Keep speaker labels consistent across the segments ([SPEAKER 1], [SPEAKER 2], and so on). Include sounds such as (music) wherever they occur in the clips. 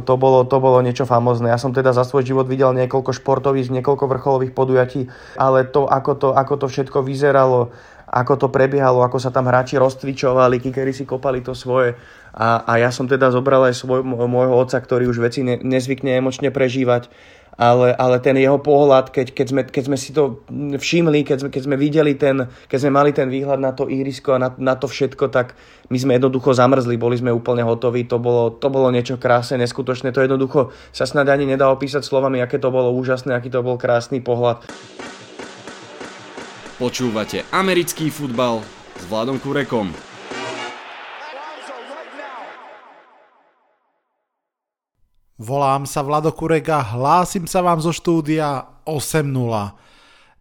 [SPEAKER 1] to bolo, to bolo niečo famozné. Ja som teda za svoj život videl niekoľko športových, niekoľko vrcholových podujatí, ale to, ako to, ako to všetko vyzeralo, ako to prebiehalo, ako sa tam hráči rozcvičovali, kikery si kopali to svoje. A, a ja som teda zobral aj svoj, môjho otca, ktorý už veci ne, nezvykne emočne prežívať ale, ale ten jeho pohľad, keď, keď, sme, keď sme si to všimli, keď sme, keď sme videli ten, keď sme mali ten výhľad na to ihrisko a na, na to všetko, tak my sme jednoducho zamrzli, boli sme úplne hotoví, to bolo, to bolo niečo krásne, neskutočné, to jednoducho sa snad ani nedá opísať slovami, aké to bolo úžasné, aký to bol krásny pohľad.
[SPEAKER 2] Počúvate americký futbal s Vladom Kurekom.
[SPEAKER 3] Volám sa Vlado Kurega, hlásim sa vám zo štúdia 8.0.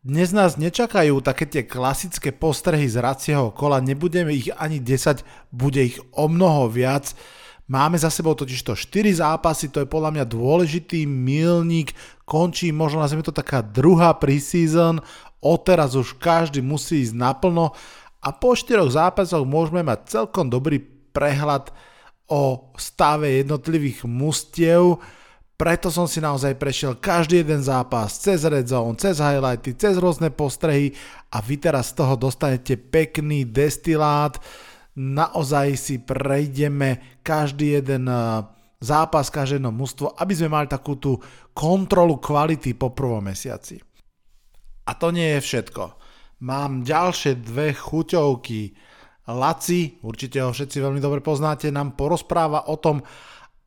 [SPEAKER 3] Dnes nás nečakajú také tie klasické postrehy z racieho kola, nebudeme ich ani 10, bude ich o mnoho viac. Máme za sebou totiž to 4 zápasy, to je podľa mňa dôležitý milník, končí možno nazvime to taká druhá preseason, odteraz už každý musí ísť naplno a po 4 zápasoch môžeme mať celkom dobrý prehľad o stave jednotlivých mustiev, preto som si naozaj prešiel každý jeden zápas cez red zone, cez highlighty, cez rôzne postrehy a vy teraz z toho dostanete pekný destilát. Naozaj si prejdeme každý jeden eh, zápas, každé jedno mužstvo, aby sme mali takú tú kontrolu kvality po prvom mesiaci. A to nie je všetko. Mám ďalšie dve chuťovky, Laci, určite ho všetci veľmi dobre poznáte, nám porozpráva o tom,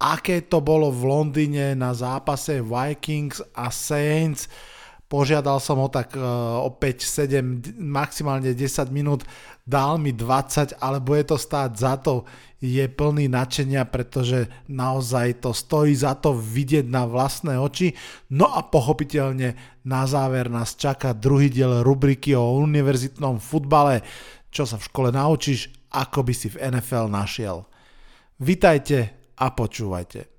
[SPEAKER 3] aké to bolo v Londýne na zápase Vikings a Saints. Požiadal som ho tak uh, o 5, 7, maximálne 10 minút, dal mi 20, ale bude to stáť za to. Je plný nadšenia, pretože naozaj to stojí za to vidieť na vlastné oči. No a pochopiteľne na záver nás čaká druhý diel rubriky o univerzitnom futbale čo sa v škole naučíš, ako by si v NFL našiel. Vitajte a počúvajte.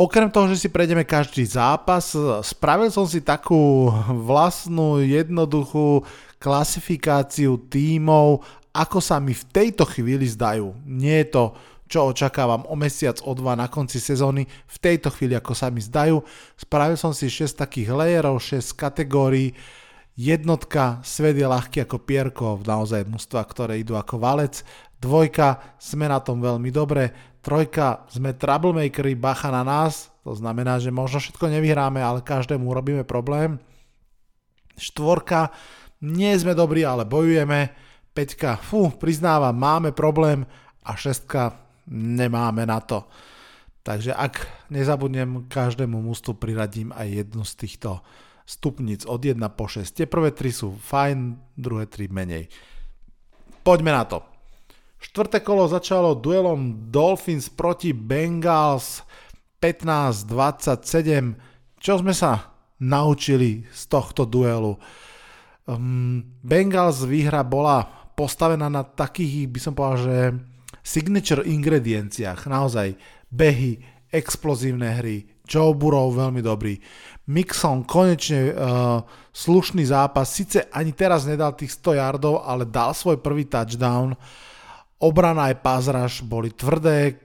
[SPEAKER 3] Okrem toho, že si prejdeme každý zápas, spravil som si takú vlastnú jednoduchú klasifikáciu tímov, ako sa mi v tejto chvíli zdajú. Nie je to čo očakávam o mesiac, o dva na konci sezóny, v tejto chvíli ako sa mi zdajú. Spravil som si 6 takých layerov, 6 kategórií. Jednotka, svet je ľahký ako pierko, naozaj mužstva, ktoré idú ako valec. Dvojka, sme na tom veľmi dobre. Trojka, sme troublemakery, bacha na nás. To znamená, že možno všetko nevyhráme, ale každému urobíme problém. Štvorka, nie sme dobrí, ale bojujeme. Peťka, fú, priznávam, máme problém. A šestka, nemáme na to. Takže ak nezabudnem, každému mústvu priradím aj jednu z týchto stupnic od 1 po 6. Tie prvé tri sú fajn, druhé tri menej. Poďme na to. Štvrté kolo začalo duelom Dolphins proti Bengals 15-27. Čo sme sa naučili z tohto duelu? Um, Bengals výhra bola postavená na takých, by som povedal, že signature ingredienciách. Naozaj behy, explozívne hry, Joe Burrow veľmi dobrý. Mixon konečne uh, slušný zápas, síce ani teraz nedal tých 100 yardov, ale dal svoj prvý touchdown. Obrana aj pázraž boli tvrdé,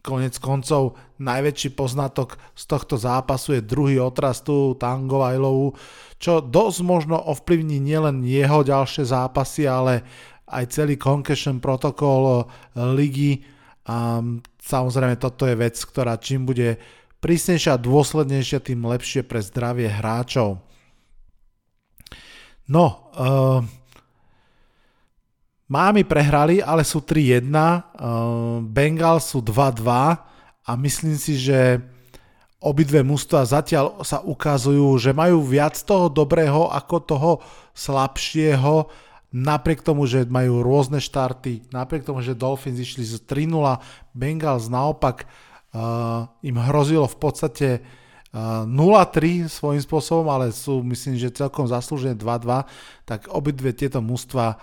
[SPEAKER 3] konec koncov najväčší poznatok z tohto zápasu je druhý otraz tu Tangovajlovu, čo dosť možno ovplyvní nielen jeho ďalšie zápasy, ale aj celý concussion protokol eh, ligy. A samozrejme toto je vec, ktorá čím bude prísnejšia a dôslednejšia, tým lepšie pre zdravie hráčov. No, uh, Mámi prehrali, ale sú 3-1, uh, Bengals sú 2-2 a myslím si, že obidve mužstva zatiaľ sa ukazujú, že majú viac toho dobrého ako toho slabšieho napriek tomu, že majú rôzne štarty, napriek tomu, že Dolphins išli z 3-0, Bengals naopak uh, im hrozilo v podstate uh, 0-3 svojím spôsobom, ale sú myslím, že celkom zaslúžené 2-2, tak obidve tieto mužstva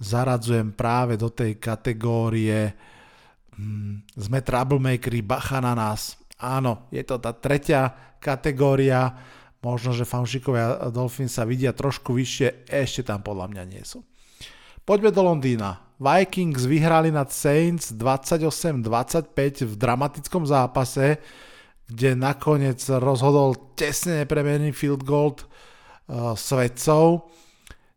[SPEAKER 3] zaradzujem práve do tej kategórie um, sme troublemakery, bacha na nás. Áno, je to tá tretia kategória, možno, že fanšikovia Dolphins sa vidia trošku vyššie, ešte tam podľa mňa nie sú. Poďme do Londýna. Vikings vyhrali nad Saints 28-25 v dramatickom zápase, kde nakoniec rozhodol tesne nepremený field goal uh, svedcov.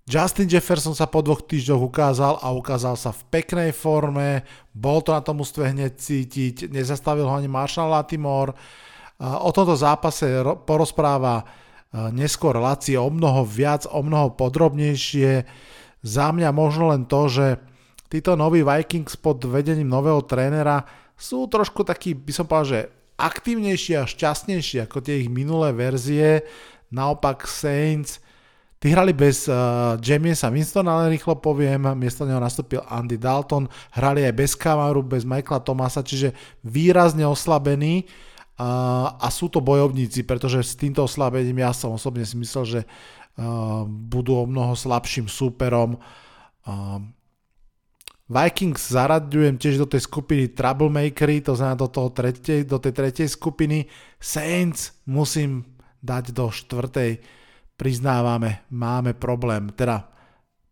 [SPEAKER 3] Justin Jefferson sa po dvoch týždňoch ukázal a ukázal sa v peknej forme, bol to na tom ústve hneď cítiť, nezastavil ho ani Marshall Latimore. O tomto zápase porozpráva neskôr Laci o mnoho viac, o mnoho podrobnejšie. Za mňa možno len to, že títo noví Vikings pod vedením nového trénera sú trošku takí, by som povedal, že aktívnejší a šťastnejší ako tie ich minulé verzie. Naopak Saints Tí hrali bez uh, Jamiesa Winstona, ale rýchlo poviem, miesto neho nastúpil Andy Dalton, hrali aj bez Kamaru, bez Michaela Tomasa, čiže výrazne oslabení uh, a sú to bojovníci, pretože s týmto oslabením ja som osobne si myslel, že uh, budú o mnoho slabším súperom. Uh, Vikings zaraďujem tiež do tej skupiny Troublemakery, to znamená do, toho tretej, do tej tretej skupiny. Saints musím dať do štvrtej priznávame, máme problém, teda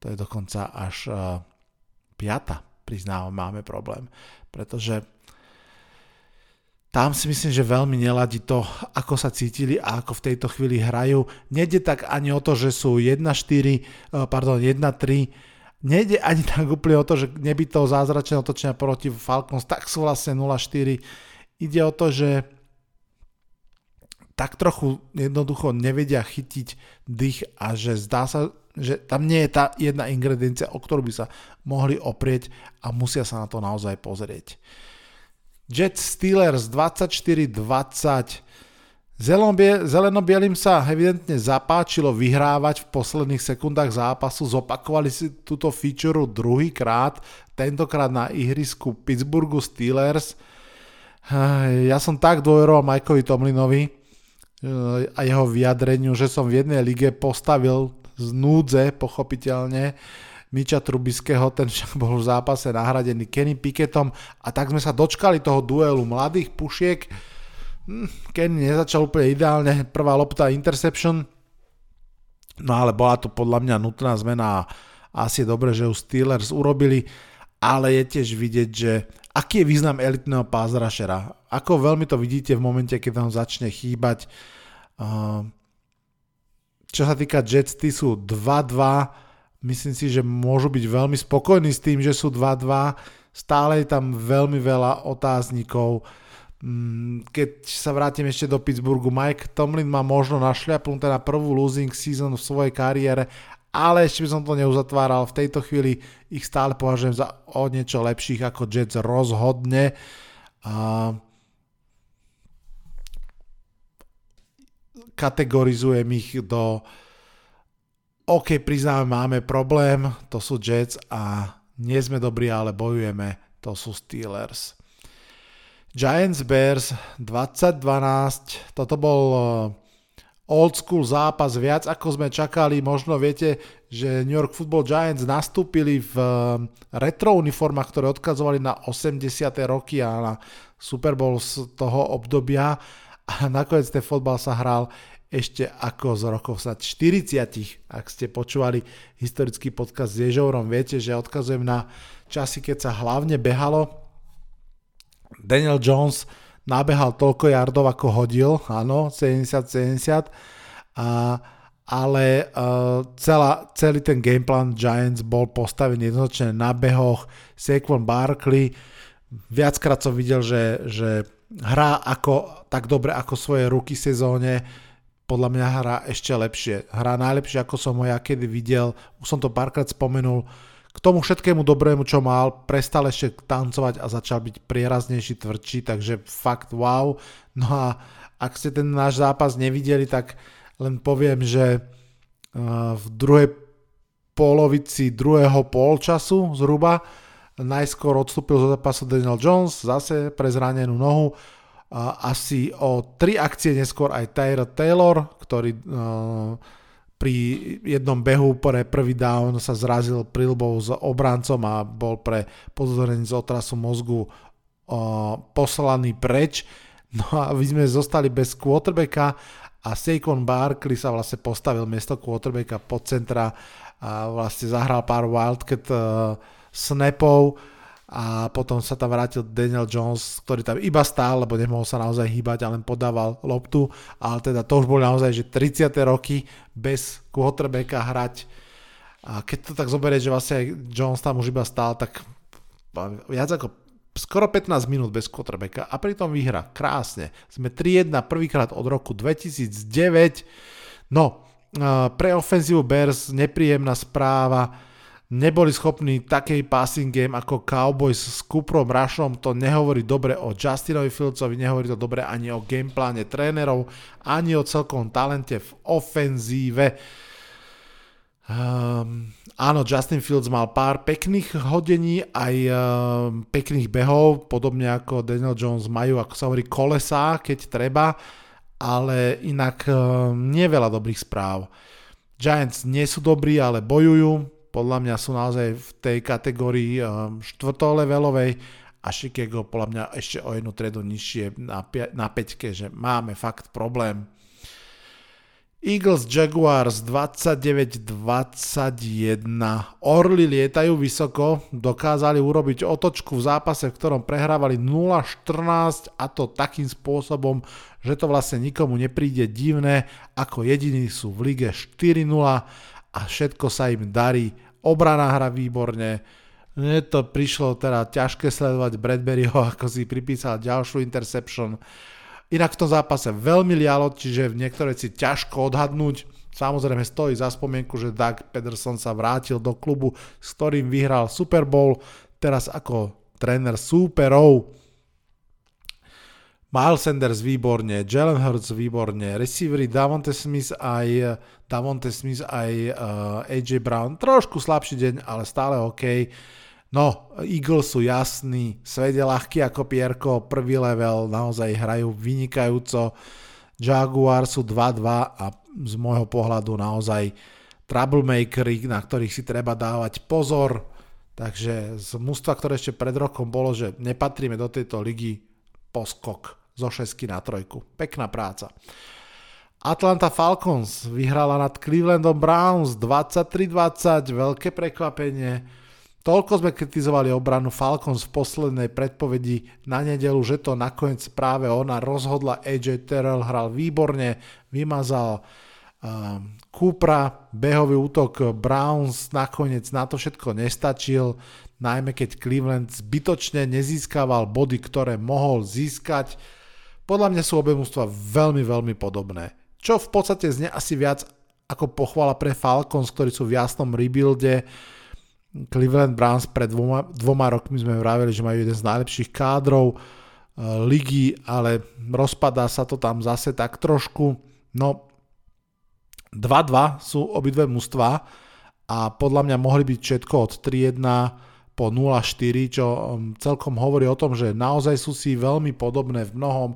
[SPEAKER 3] to je dokonca až uh, piata, priznávam, máme problém, pretože tam si myslím, že veľmi neladí to, ako sa cítili a ako v tejto chvíli hrajú. Nejde tak ani o to, že sú 1-4, eh, pardon, 1-3, nejde ani tak úplne o to, že neby to zázračné otočenia proti Falcons, tak sú vlastne 0-4. Ide o to, že tak trochu jednoducho nevedia chytiť dých a že zdá sa, že tam nie je tá jedna ingrediencia, o ktorú by sa mohli oprieť a musia sa na to naozaj pozrieť. Jets Steelers 24-20 Zelenobielým sa evidentne zapáčilo vyhrávať v posledných sekundách zápasu, zopakovali si túto feature druhýkrát, tentokrát na ihrisku Pittsburghu Steelers. Ja som tak dôveroval Mikeovi Tomlinovi, a jeho vyjadreniu, že som v jednej lige postavil z núdze, pochopiteľne, Miča Trubiského, ten však bol v zápase nahradený Kenny Pickettom a tak sme sa dočkali toho duelu mladých pušiek. Hm, Kenny nezačal úplne ideálne, prvá lopta interception, no ale bola to podľa mňa nutná zmena a asi je dobre, že ju Steelers urobili, ale je tiež vidieť, že aký je význam elitného rushera. Ako veľmi to vidíte v momente, keď vám začne chýbať. Čo sa týka Jets, tí sú 2-2. Myslím si, že môžu byť veľmi spokojní s tým, že sú 2-2. Stále je tam veľmi veľa otáznikov. Mm, keď sa vrátim ešte do Pittsburghu, Mike Tomlin má možno našľapnuté na prvú losing season v svojej kariére ale ešte by som to neuzatváral. V tejto chvíli ich stále považujem za o niečo lepších ako Jets rozhodne. A kategorizujem ich do OK, priznáme, máme problém, to sú Jets a nie sme dobrí, ale bojujeme, to sú Steelers. Giants Bears 2012, toto bol old school zápas, viac ako sme čakali. Možno viete, že New York Football Giants nastúpili v um, retro uniformách, ktoré odkazovali na 80. roky a na Super Bowl z toho obdobia a nakoniec ten fotbal sa hral ešte ako z rokov 40. Ak ste počúvali historický podcast s Ježourom, viete, že odkazujem na časy, keď sa hlavne behalo. Daniel Jones nabehal toľko yardov, ako hodil, áno, 70-70, a, ale uh, celá, celý ten gameplan Giants bol postavený jednoznačne na behoch, Saquon Barkley, viackrát som videl, že, že hrá ako, tak dobre ako svoje ruky sezóne, podľa mňa hrá ešte lepšie. Hrá najlepšie, ako som ho ja kedy videl. Už som to párkrát spomenul k tomu všetkému dobrému, čo mal, prestal ešte tancovať a začal byť prieraznejší, tvrdší, takže fakt wow. No a ak ste ten náš zápas nevideli, tak len poviem, že v druhej polovici druhého polčasu zhruba najskôr odstúpil zo zápasu Daniel Jones, zase pre zranenú nohu. Asi o tri akcie neskôr aj Tyler Taylor, ktorý pri jednom behu pre prvý down sa zrazil prilbou s obrancom a bol pre pozorenie z otrasu mozgu o, poslaný preč. No a my sme zostali bez quarterbacka a Saquon Barkley sa vlastne postavil miesto quarterbacka pod centra a vlastne zahral pár Wildcat uh, snapov a potom sa tam vrátil Daniel Jones, ktorý tam iba stál, lebo nemohol sa naozaj hýbať a len podával loptu, ale teda to už boli naozaj, že 30. roky bez quarterbacka hrať a keď to tak zoberie, že vlastne Jones tam už iba stál, tak viac ako skoro 15 minút bez quarterbacka a pritom vyhra. Krásne. Sme 3-1 prvýkrát od roku 2009. No, pre ofenzívu Bears nepríjemná správa neboli schopní takej passing game ako Cowboys s Cooperom Rushom, to nehovorí dobre o Justinovi Fieldsovi, nehovorí to dobre ani o gamepláne trénerov, ani o celkom talente v ofenzíve. Um, áno, Justin Fields mal pár pekných hodení, aj um, pekných behov, podobne ako Daniel Jones majú, ako sa hovorí, kolesá, keď treba, ale inak um, nie veľa dobrých správ. Giants nie sú dobrí, ale bojujú, podľa mňa sú naozaj v tej kategórii um, štvrtolevelovej a Chicago podľa mňa ešte o jednu tredu nižšie na, na peťke, že máme fakt problém. Eagles Jaguars 29-21. Orly lietajú vysoko, dokázali urobiť otočku v zápase, v ktorom prehrávali 0-14 a to takým spôsobom, že to vlastne nikomu nepríde divné, ako jediní sú v lige 4-0 a všetko sa im darí. Obrana hra výborne. Mne to prišlo teda ťažké sledovať Bradburyho, (laughs) ako si pripísal ďalšiu interception. Inak v tom zápase veľmi lialo, čiže v niektoré si ťažko odhadnúť. Samozrejme stojí za spomienku, že Doug Pederson sa vrátil do klubu, s ktorým vyhral Super Bowl, teraz ako tréner súperov. Miles Sanders výborne, Jalen Hurts výborne, receivery Davonte Smith aj Davonte Smith aj uh, AJ Brown. Trošku slabší deň, ale stále OK. No, Eagles sú jasní, svet je ľahký ako Pierko, prvý level, naozaj hrajú vynikajúco. Jaguar sú 2-2 a z môjho pohľadu naozaj troublemakery, na ktorých si treba dávať pozor. Takže z mústva, ktoré ešte pred rokom bolo, že nepatríme do tejto ligy, poskok zo 6 na trojku. Pekná práca. Atlanta Falcons vyhrala nad Clevelandom Browns 23-20, veľké prekvapenie. Toľko sme kritizovali obranu Falcons v poslednej predpovedi na nedelu, že to nakoniec práve ona rozhodla. AJ Terrell hral výborne, vymazal uh, Coopera, behový útok Browns nakoniec na to všetko nestačil, najmä keď Cleveland zbytočne nezískaval body, ktoré mohol získať podľa mňa sú obe mústva veľmi, veľmi podobné. Čo v podstate znie asi viac ako pochvala pre Falcons, ktorí sú v jasnom rebuilde. Cleveland Browns pred dvoma, dvoma rokmi sme vravili, že majú jeden z najlepších kádrov e, ligy, ale rozpadá sa to tam zase tak trošku. No, 2-2 sú obidve mužstva a podľa mňa mohli byť všetko od 3-1 po 0,4, čo um, celkom hovorí o tom, že naozaj sú si veľmi podobné v mnohom.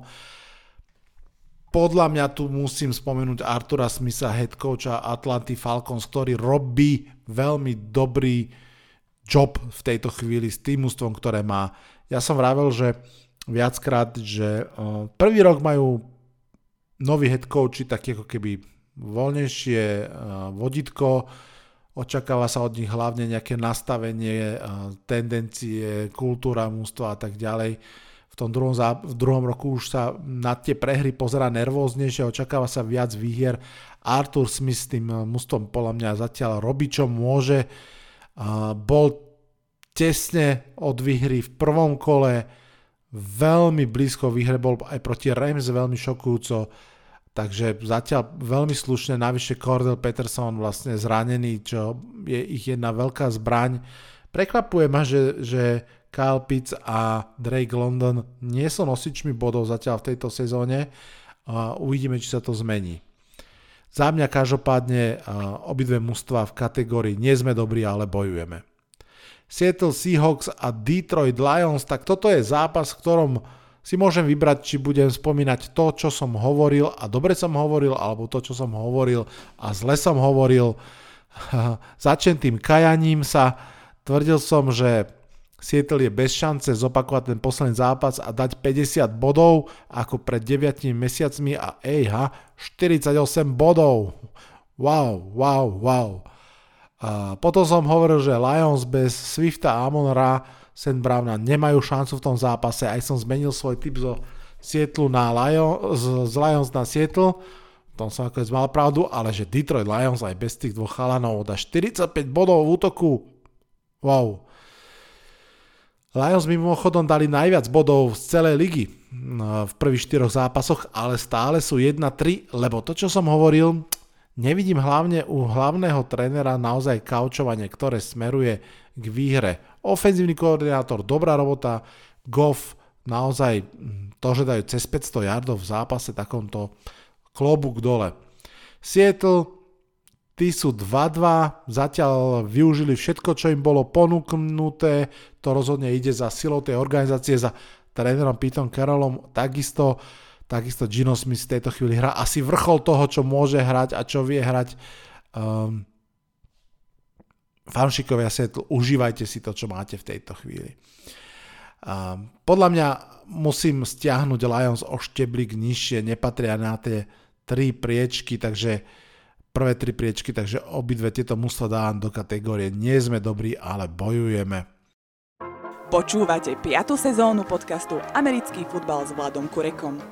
[SPEAKER 3] Podľa mňa tu musím spomenúť Artura Smitha, head coacha Atlanty Falcons, ktorý robí veľmi dobrý job v tejto chvíli s tým ústvom, ktoré má. Ja som vravel, že viackrát, že uh, prvý rok majú noví head coachi taký ako keby voľnejšie uh, vodítko, Očakáva sa od nich hlavne nejaké nastavenie, tendencie, kultúra mústva a tak ďalej. V tom druhom, v druhom roku už sa na tie prehry pozera nervóznejšie, očakáva sa viac výhier. Arthur Smith s tým mústvom podľa mňa zatiaľ robí, čo môže. Bol tesne od výhry v prvom kole, veľmi blízko výhre bol aj proti Rams veľmi šokujúco Takže zatiaľ veľmi slušne, navyše Cordell Peterson vlastne zranený, čo je ich jedna veľká zbraň. Prekvapuje ma, že, že Kyle Pitts a Drake London nie sú nosičmi bodov zatiaľ v tejto sezóne. Uvidíme, či sa to zmení. Za mňa každopádne obidve mužstva v kategórii nie sme dobrí, ale bojujeme. Seattle Seahawks a Detroit Lions, tak toto je zápas, v ktorom si môžem vybrať, či budem spomínať to, čo som hovoril a dobre som hovoril, alebo to, čo som hovoril a zle som hovoril. (laughs) Začnem tým kajaním sa. Tvrdil som, že Seattle je bez šance zopakovať ten posledný zápas a dať 50 bodov ako pred 9 mesiacmi a ejha, 48 bodov. Wow, wow, wow. A potom som hovoril, že Lions bez Swifta a Amonra St. Browna nemajú šancu v tom zápase. Aj som zmenil svoj typ zo Seattle na Lion, z, z Lions na Seattle. Tom som ako mal pravdu, ale že Detroit Lions aj bez tých dvoch chalanov dá 45 bodov v útoku. Wow. Lions mimochodom dali najviac bodov z celej ligy v prvých štyroch zápasoch, ale stále sú 1-3, lebo to, čo som hovoril, Nevidím hlavne u hlavného trénera naozaj kaučovanie, ktoré smeruje k výhre. Ofenzívny koordinátor, dobrá robota, Goff, naozaj hm, to, že dajú cez 500 yardov v zápase, takomto klobúk dole. Seattle, tí sú 2-2, zatiaľ využili všetko, čo im bolo ponúknuté, to rozhodne ide za silou tej organizácie, za trénerom Petom Carrollom, takisto Takisto Gino Smith v tejto chvíli hrá asi vrchol toho, čo môže hrať a čo vie hrať. Um, fanšikovia Seattle, užívajte si to, čo máte v tejto chvíli. Podľa mňa musím stiahnuť Lions o šteblik nižšie, nepatria na tie tri priečky, takže prvé tri priečky, takže obidve tieto mužstva dávam do kategórie nie sme dobrí, ale bojujeme.
[SPEAKER 4] Počúvate 5. sezónu podcastu Americký futbal s Vladom Kurekom.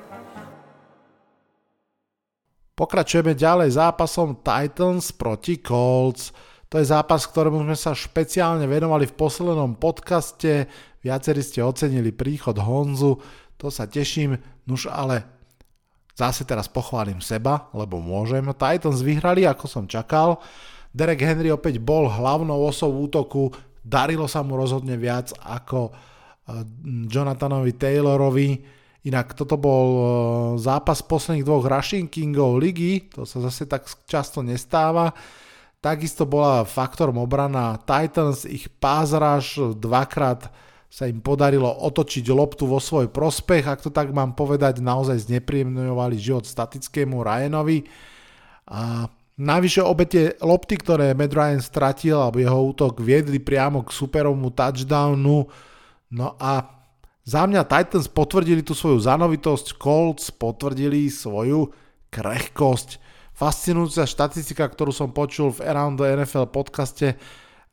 [SPEAKER 3] Pokračujeme ďalej zápasom Titans proti Colts. To je zápas, ktorému sme sa špeciálne venovali v poslednom podcaste. Viacerí ste ocenili príchod Honzu, to sa teším. Nuž ale zase teraz pochválim seba, lebo môžem. Titans vyhrali, ako som čakal. Derek Henry opäť bol hlavnou osou útoku, darilo sa mu rozhodne viac ako eh, Jonathanovi Taylorovi Inak toto bol e, zápas posledných dvoch rushing kingov ligy, to sa zase tak často nestáva. Takisto bola faktorom obrana Titans, ich rush, dvakrát sa im podarilo otočiť loptu vo svoj prospech, ak to tak mám povedať, naozaj znepríjemňovali život statickému Ryanovi. A Navyše obe tie lopty, ktoré Matt Ryan stratil, alebo jeho útok viedli priamo k superovmu touchdownu. No a za mňa Titans potvrdili tú svoju zanovitosť, Colts potvrdili svoju krehkosť. Fascinujúca štatistika, ktorú som počul v Around the NFL podcaste.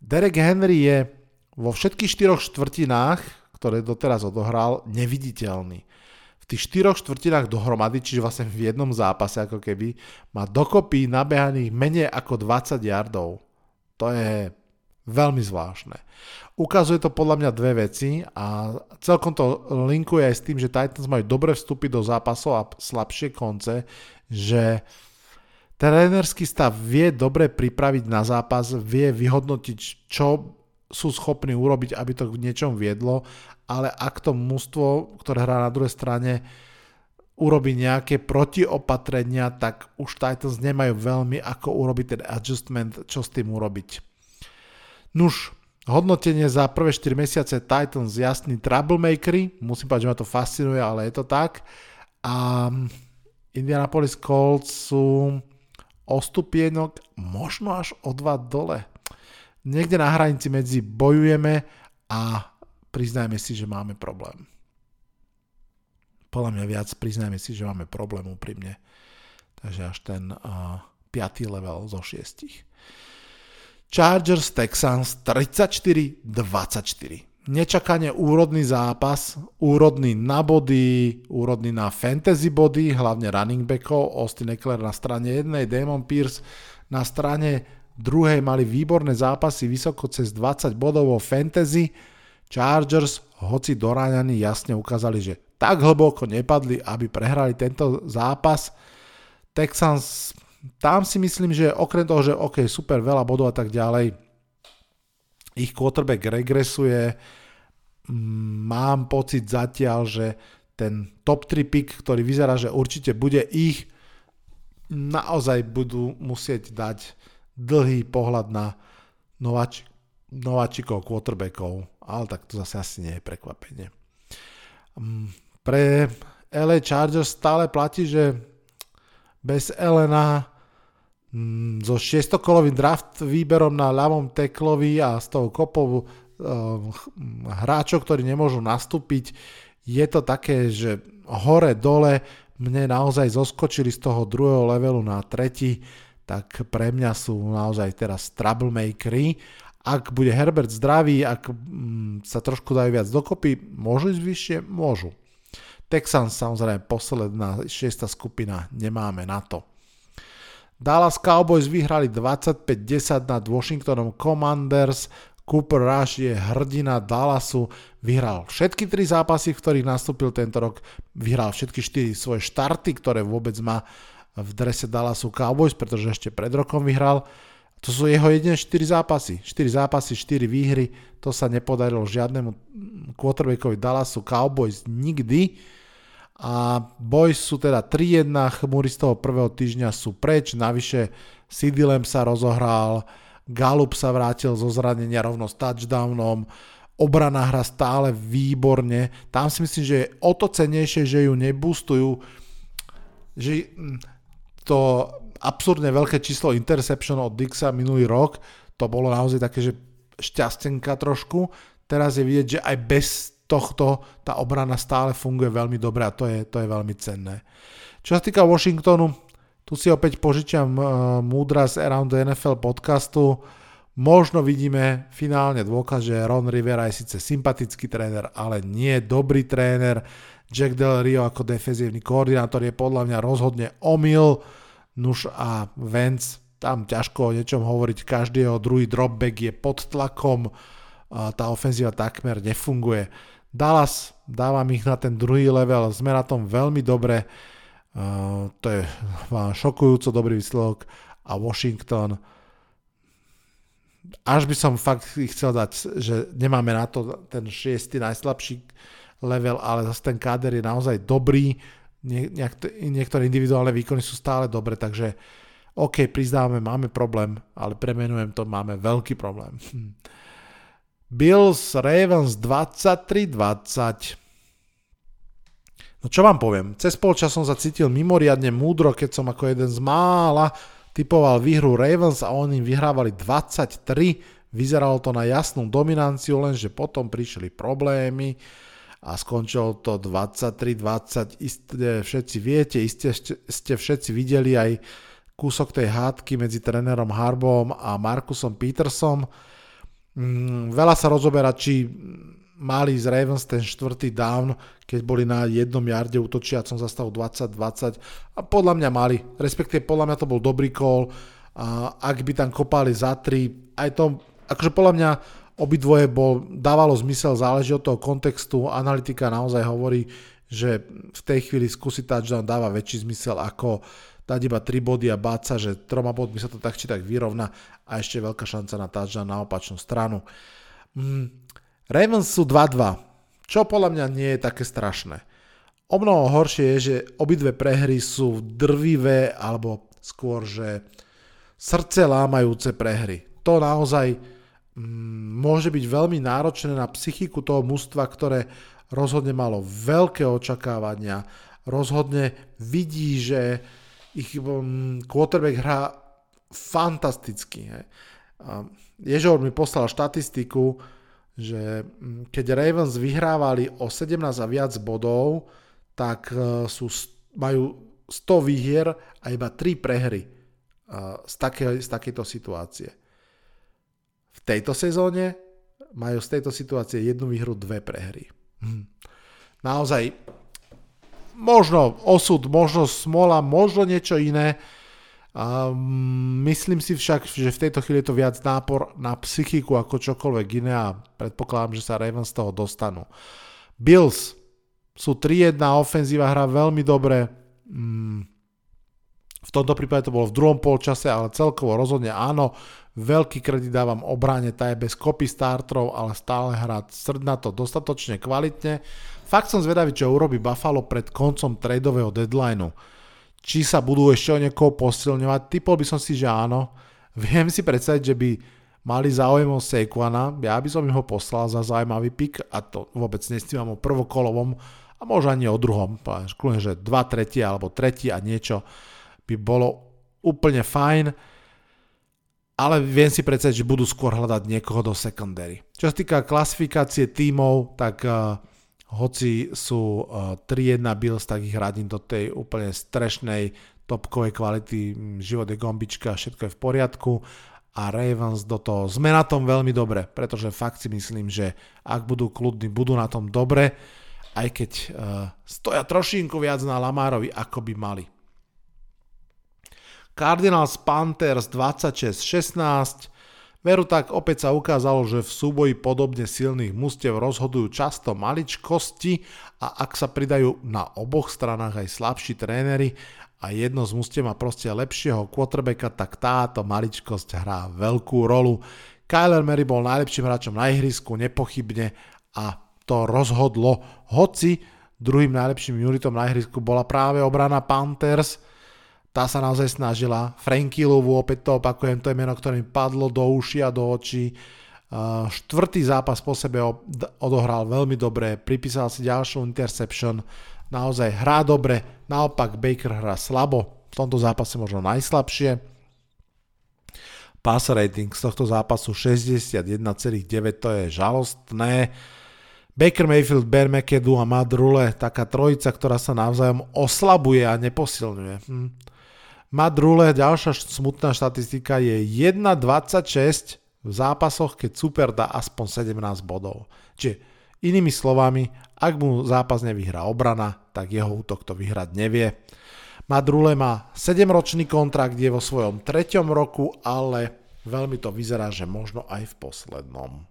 [SPEAKER 3] Derek Henry je vo všetkých štyroch štvrtinách, ktoré doteraz odohral, neviditeľný. V tých štyroch štvrtinách dohromady, čiže vlastne v jednom zápase ako keby, má dokopy nabehaných menej ako 20 yardov. To je veľmi zvláštne. Ukazuje to podľa mňa dve veci a celkom to linkuje aj s tým, že Titans majú dobre vstupy do zápasov a slabšie konce, že trénerský stav vie dobre pripraviť na zápas, vie vyhodnotiť, čo sú schopní urobiť, aby to k niečom viedlo, ale ak to mústvo, ktoré hrá na druhej strane, urobí nejaké protiopatrenia, tak už Titans nemajú veľmi ako urobiť ten adjustment, čo s tým urobiť. Nuž, Hodnotenie za prvé 4 mesiace Titans jasný troublemakery, musím povedať, že ma to fascinuje, ale je to tak. A Indianapolis Colts sú o stupienok, možno až o dva dole. Niekde na hranici medzi bojujeme a priznajme si, že máme problém. Podľa mňa viac priznajme si, že máme problém úprimne. Takže až ten uh, 5. level zo 6. Chargers Texans 34-24. Nečakane úrodný zápas, úrodný na body, úrodný na fantasy body, hlavne running backov, Austin Eckler na strane jednej, Damon Pierce na strane druhej mali výborné zápasy vysoko cez 20 bodov vo fantasy. Chargers, hoci doráňaní, jasne ukázali, že tak hlboko nepadli, aby prehrali tento zápas. Texans tam si myslím, že okrem toho, že OK, super, veľa bodov a tak ďalej, ich quarterback regresuje, mám pocit zatiaľ, že ten top 3 pick, ktorý vyzerá, že určite bude ich, naozaj budú musieť dať dlhý pohľad na nováč, nováčikov, quarterbackov, ale tak to zase asi nie je prekvapenie. Pre LA Chargers stále platí, že bez Elena so šiestokolovým draft výberom na ľavom teklovi a s tou kopou uh, hráčov, ktorí nemôžu nastúpiť, je to také, že hore, dole, mne naozaj zoskočili z toho druhého levelu na tretí. tak pre mňa sú naozaj teraz troublemakery. Ak bude Herbert zdravý, ak mm, sa trošku dajú viac dokopy, môžu ísť vyššie? Môžu. Texans samozrejme posledná šiesta skupina, nemáme na to. Dallas Cowboys vyhrali 25-10 nad Washingtonom Commanders. Cooper Rush je hrdina Dallasu, vyhral všetky tri zápasy, v ktorých nastúpil tento rok, vyhral všetky štyri svoje štarty, ktoré vôbec má v drese Dallasu Cowboys, pretože ešte pred rokom vyhral. To sú jeho jediné 4 zápasy. 4 zápasy, 4 výhry. To sa nepodarilo žiadnemu quarterbackovi Dallasu Cowboys nikdy. A Boys sú teda 3-1, chmury z toho prvého týždňa sú preč, navyše Sidilem sa rozohral, Galup sa vrátil zo zranenia rovno s touchdownom, obrana hra stále výborne. Tam si myslím, že je o to cenejšie, že ju neboostujú, že to absurdne veľké číslo interception od Dixa minulý rok, to bolo naozaj také, že šťastenka trošku. Teraz je vidieť, že aj bez tohto tá obrana stále funguje veľmi dobre a to je, to je veľmi cenné. Čo sa týka Washingtonu, tu si opäť požičiam uh, múdra z Around the NFL podcastu. Možno vidíme finálne dôkaz, že Ron Rivera je síce sympatický tréner, ale nie dobrý tréner. Jack Del Rio ako defenzívny koordinátor je podľa mňa rozhodne omyl. Nuž a Vance, tam ťažko o niečom hovoriť, každý jeho druhý dropback je pod tlakom, tá ofenzíva takmer nefunguje. Dallas, dávam ich na ten druhý level, sme na tom veľmi dobre, to je šokujúco dobrý výsledok a Washington, až by som fakt chcel dať, že nemáme na to ten šiestý najslabší level, ale zase ten káder je naozaj dobrý, niektoré individuálne výkony sú stále dobre, takže OK, prizdávame, máme problém, ale premenujem to, máme veľký problém. Bills Ravens 23-20. No čo vám poviem, cez polčas som sa cítil mimoriadne múdro, keď som ako jeden z mála typoval výhru Ravens a oni vyhrávali 23. Vyzeralo to na jasnú dominanciu, lenže potom prišli problémy a skončilo to 23-20. Isté všetci viete, isté ste všetci videli aj kúsok tej hádky medzi trénerom Harbom a Markusom Petersom. Mm, veľa sa rozoberá, či mali z Ravens ten štvrtý down, keď boli na jednom jarde útočiacom za stavu 20-20 a podľa mňa mali, respektíve podľa mňa to bol dobrý a ak by tam kopali za 3, aj to, akože podľa mňa obidvoje bol, dávalo zmysel, záleží od toho kontextu, analytika naozaj hovorí, že v tej chvíli skúsiť touchdown dáva väčší zmysel ako dať iba 3 body a báť sa, že troma bodmi sa to tak či tak vyrovna a ešte veľká šanca na touchdown na opačnú stranu. Mm. Ravens sú 2-2, čo podľa mňa nie je také strašné. O mnoho horšie je, že obidve prehry sú drvivé alebo skôr, že srdce lámajúce prehry. To naozaj Mm, môže byť veľmi náročné na psychiku toho mužstva, ktoré rozhodne malo veľké očakávania, rozhodne vidí, že ich mm, quarterback hrá fantasticky. Ježor mi poslal štatistiku, že mm, keď Ravens vyhrávali o 17 a viac bodov, tak e, sú, majú 100 výhier a iba 3 prehry e, z, také, z takejto situácie tejto sezóne majú z tejto situácie jednu výhru, dve prehry. Hm. Naozaj, možno osud, možno smola, možno niečo iné. A myslím si však, že v tejto chvíli je to viac nápor na psychiku ako čokoľvek iné a predpokladám, že sa Ravens z toho dostanú. Bills sú 3-1, ofenzíva hrá veľmi dobre. Mm, v tomto prípade to bolo v druhom polčase, ale celkovo rozhodne áno. Veľký kredit dávam obrane, tá je bez kopy startrov, ale stále hrá to dostatočne kvalitne. Fakt som zvedavý, čo urobí Buffalo pred koncom tradeového deadlineu. Či sa budú ešte o niekoho posilňovať, typol by som si, že áno. Viem si predstaviť, že by mali záujem o Saquona, ja by som ho poslal za zaujímavý pick a to vôbec nestímam o prvokolovom a možno ani o druhom, kľudne, že 2 tretie alebo tretí a niečo by bolo úplne fajn ale viem si predstaviť, že budú skôr hľadať niekoho do secondary. Čo sa týka klasifikácie tímov, tak uh, hoci sú uh, 3-1 Bills, tak ich radím do tej úplne strešnej topkovej kvality, život je gombička, všetko je v poriadku a Ravens do toho sme na tom veľmi dobre, pretože fakt si myslím, že ak budú kľudní, budú na tom dobre, aj keď uh, stoja trošinku viac na Lamárovi, ako by mali. Cardinals Panthers 26-16. Veru tak opäť sa ukázalo, že v súboji podobne silných mustev rozhodujú často maličkosti a ak sa pridajú na oboch stranách aj slabší tréneri a jedno z mustev má proste lepšieho quarterbacka, tak táto maličkosť hrá veľkú rolu. Kyler Mary bol najlepším hráčom na ihrisku, nepochybne a to rozhodlo, hoci druhým najlepším unitom na ihrisku bola práve obrana Panthers, tá sa naozaj snažila. Franky opäť to opakujem, to je meno, ktoré mi padlo do uši a do očí. Štvrtý zápas po sebe odohral veľmi dobre, pripísal si ďalšiu interception, naozaj hrá dobre, naopak Baker hrá slabo, v tomto zápase možno najslabšie. Pass rating z tohto zápasu 61,9, to je žalostné. Baker Mayfield, Ben McAdoo a Matt Rule, taká trojica, ktorá sa navzájom oslabuje a neposilňuje. Hm. Matt Rule, ďalšia smutná štatistika je 1,26 v zápasoch, keď super dá aspoň 17 bodov. Čiže inými slovami, ak mu zápas nevyhrá obrana, tak jeho útok to vyhrať nevie. Matt Rule má 7-ročný kontrakt, je vo svojom treťom roku, ale veľmi to vyzerá, že možno aj v poslednom.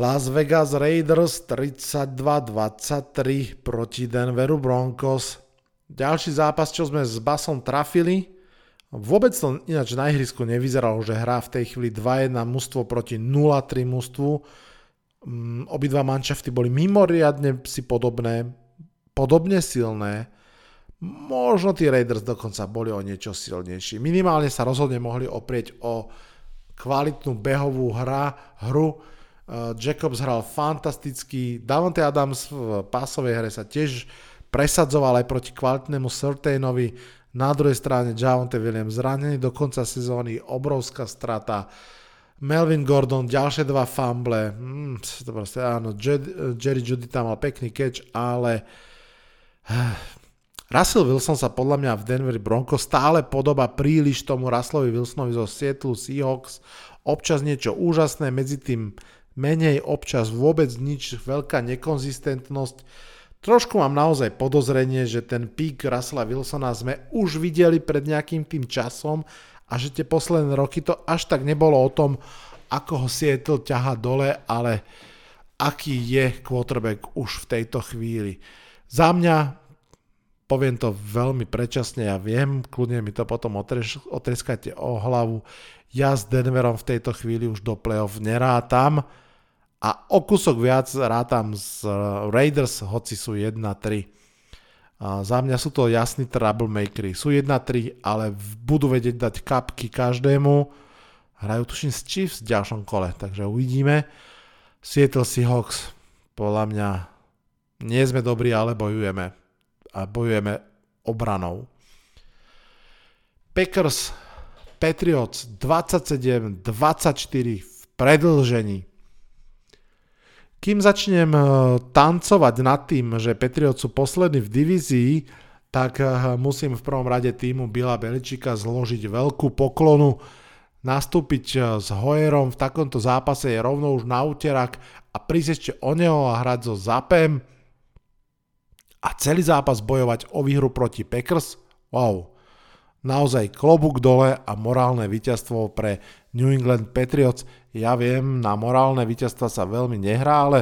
[SPEAKER 3] Las Vegas Raiders 32-23 proti Denveru Broncos. Ďalší zápas, čo sme s Basom trafili, vôbec to ináč na ihrisku nevyzeralo, že hrá v tej chvíli 2-1 mužstvo proti 0-3 mužstvu. Mm, obidva manšafty boli mimoriadne si podobné, podobne silné. Možno tí Raiders dokonca boli o niečo silnejší. Minimálne sa rozhodne mohli oprieť o kvalitnú behovú hra, hru. Uh, Jacobs hral fantasticky, Davante Adams v pásovej hre sa tiež presadzoval aj proti kvalitnému Surtainovi, na druhej strane Javonte Williams zranený do konca sezóny, obrovská strata. Melvin Gordon, ďalšie dva fumble, mm, to proste, áno, Jerry Judy tam mal pekný catch, ale Russell Wilson sa podľa mňa v Denver Broncos stále podoba príliš tomu Russellovi Wilsonovi zo Seattle Seahawks, občas niečo úžasné, medzi tým menej, občas vôbec nič, veľká nekonzistentnosť. Trošku mám naozaj podozrenie, že ten pík Russella Wilsona sme už videli pred nejakým tým časom a že tie posledné roky to až tak nebolo o tom, ako ho Seattle ťaha dole, ale aký je quarterback už v tejto chvíli. Za mňa, poviem to veľmi prečasne, ja viem, kľudne mi to potom otreskajte o hlavu, ja s Denverom v tejto chvíli už do playoff nerátam, a o kusok viac rátam z Raiders, hoci sú 1-3. Za mňa sú to jasní troublemakery. Sú 1-3, ale budú vedieť dať kapky každému. Hrajú tuším s Chiefs v ďalšom kole, takže uvidíme. Seattle Seahawks, podľa mňa nie sme dobrí, ale bojujeme. A bojujeme obranou. Packers, Patriots 27-24 v predlžení. Kým začnem eh, tancovať nad tým, že Patriots sú poslední v divízii, tak eh, musím v prvom rade týmu Bila Beličika zložiť veľkú poklonu. Nastúpiť eh, s Hoyerom v takomto zápase je rovno už na úterak a prísť ešte o neho a hrať so Zapem a celý zápas bojovať o výhru proti Packers. Wow, naozaj klobúk dole a morálne víťazstvo pre New England Patriots. Ja viem, na morálne víťazstva sa veľmi nehrá, ale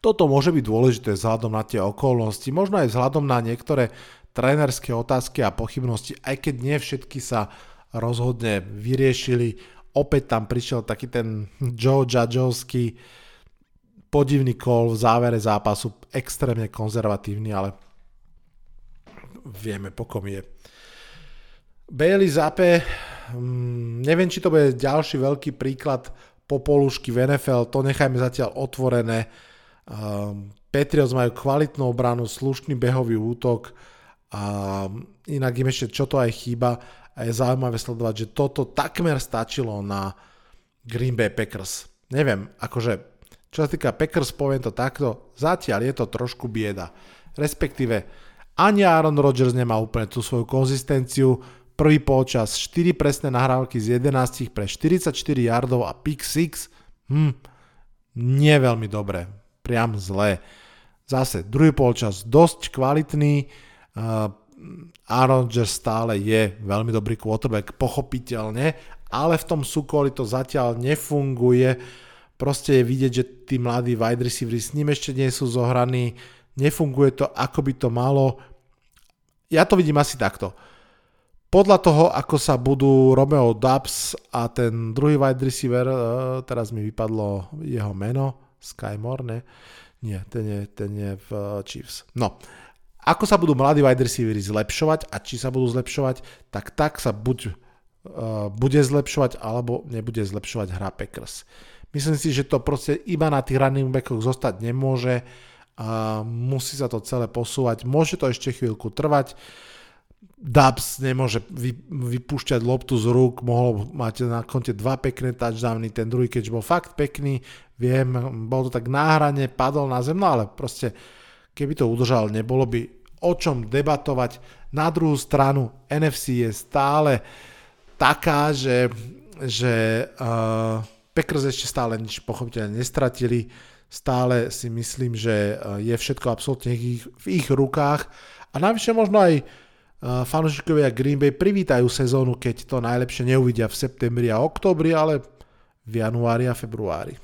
[SPEAKER 3] toto môže byť dôležité vzhľadom na tie okolnosti, možno aj vzhľadom na niektoré trénerské otázky a pochybnosti, aj keď nie všetky sa rozhodne vyriešili. Opäť tam prišiel taký ten Joe Judgeovský podivný call v závere zápasu, extrémne konzervatívny, ale vieme po kom je. Bailey Zape, mm, neviem, či to bude ďalší veľký príklad popolušky v NFL, to nechajme zatiaľ otvorené. Um, Patriots majú kvalitnú obranu, slušný behový útok a inak im ešte čo to aj chýba a je zaujímavé sledovať, že toto takmer stačilo na Green Bay Packers. Neviem, akože čo sa týka Packers, poviem to takto, zatiaľ je to trošku bieda. Respektíve Ani Aaron Rodgers nemá úplne tú svoju konzistenciu. Prvý polčas 4 presné nahrávky z 11 pre 44 yardov a pick 6. Hm, nie veľmi dobré. Priam zlé. Zase druhý polčas dosť kvalitný. Uh, Aaron Rodgers stále je veľmi dobrý quarterback, pochopiteľne, ale v tom Sukoli to zatiaľ nefunguje. Proste je vidieť, že tí mladí wide receivery s ním ešte nie sú zohraní, nefunguje to ako by to malo. Ja to vidím asi takto. Podľa toho, ako sa budú Romeo Dubs a ten druhý wide receiver, eh, teraz mi vypadlo jeho meno, Sky Moore, ne? Nie, ten je, ten je v eh, Chiefs. No, ako sa budú mladí wide receivery zlepšovať a či sa budú zlepšovať, tak tak sa buď uh, bude zlepšovať alebo nebude zlepšovať hra Packers. Myslím si, že to proste iba na tých running backoch zostať nemôže a musí sa to celé posúvať. Môže to ešte chvíľku trvať. Dubs nemôže vy, vypúšťať loptu z rúk, mohol mať na konte dva pekné touchdowny, ten druhý keď bol fakt pekný, viem, bol to tak náhrane, padol na zem, no ale proste keby to udržal, nebolo by o čom debatovať. Na druhú stranu NFC je stále taká, že, že uh, Packers ešte stále nič pochopiteľne nestratili. Stále si myslím, že je všetko absolútne v ich, v ich rukách. A navyše možno aj fanúšikovia Green Bay privítajú sezónu, keď to najlepšie neuvidia v septembri a oktobri, ale v januári a februári.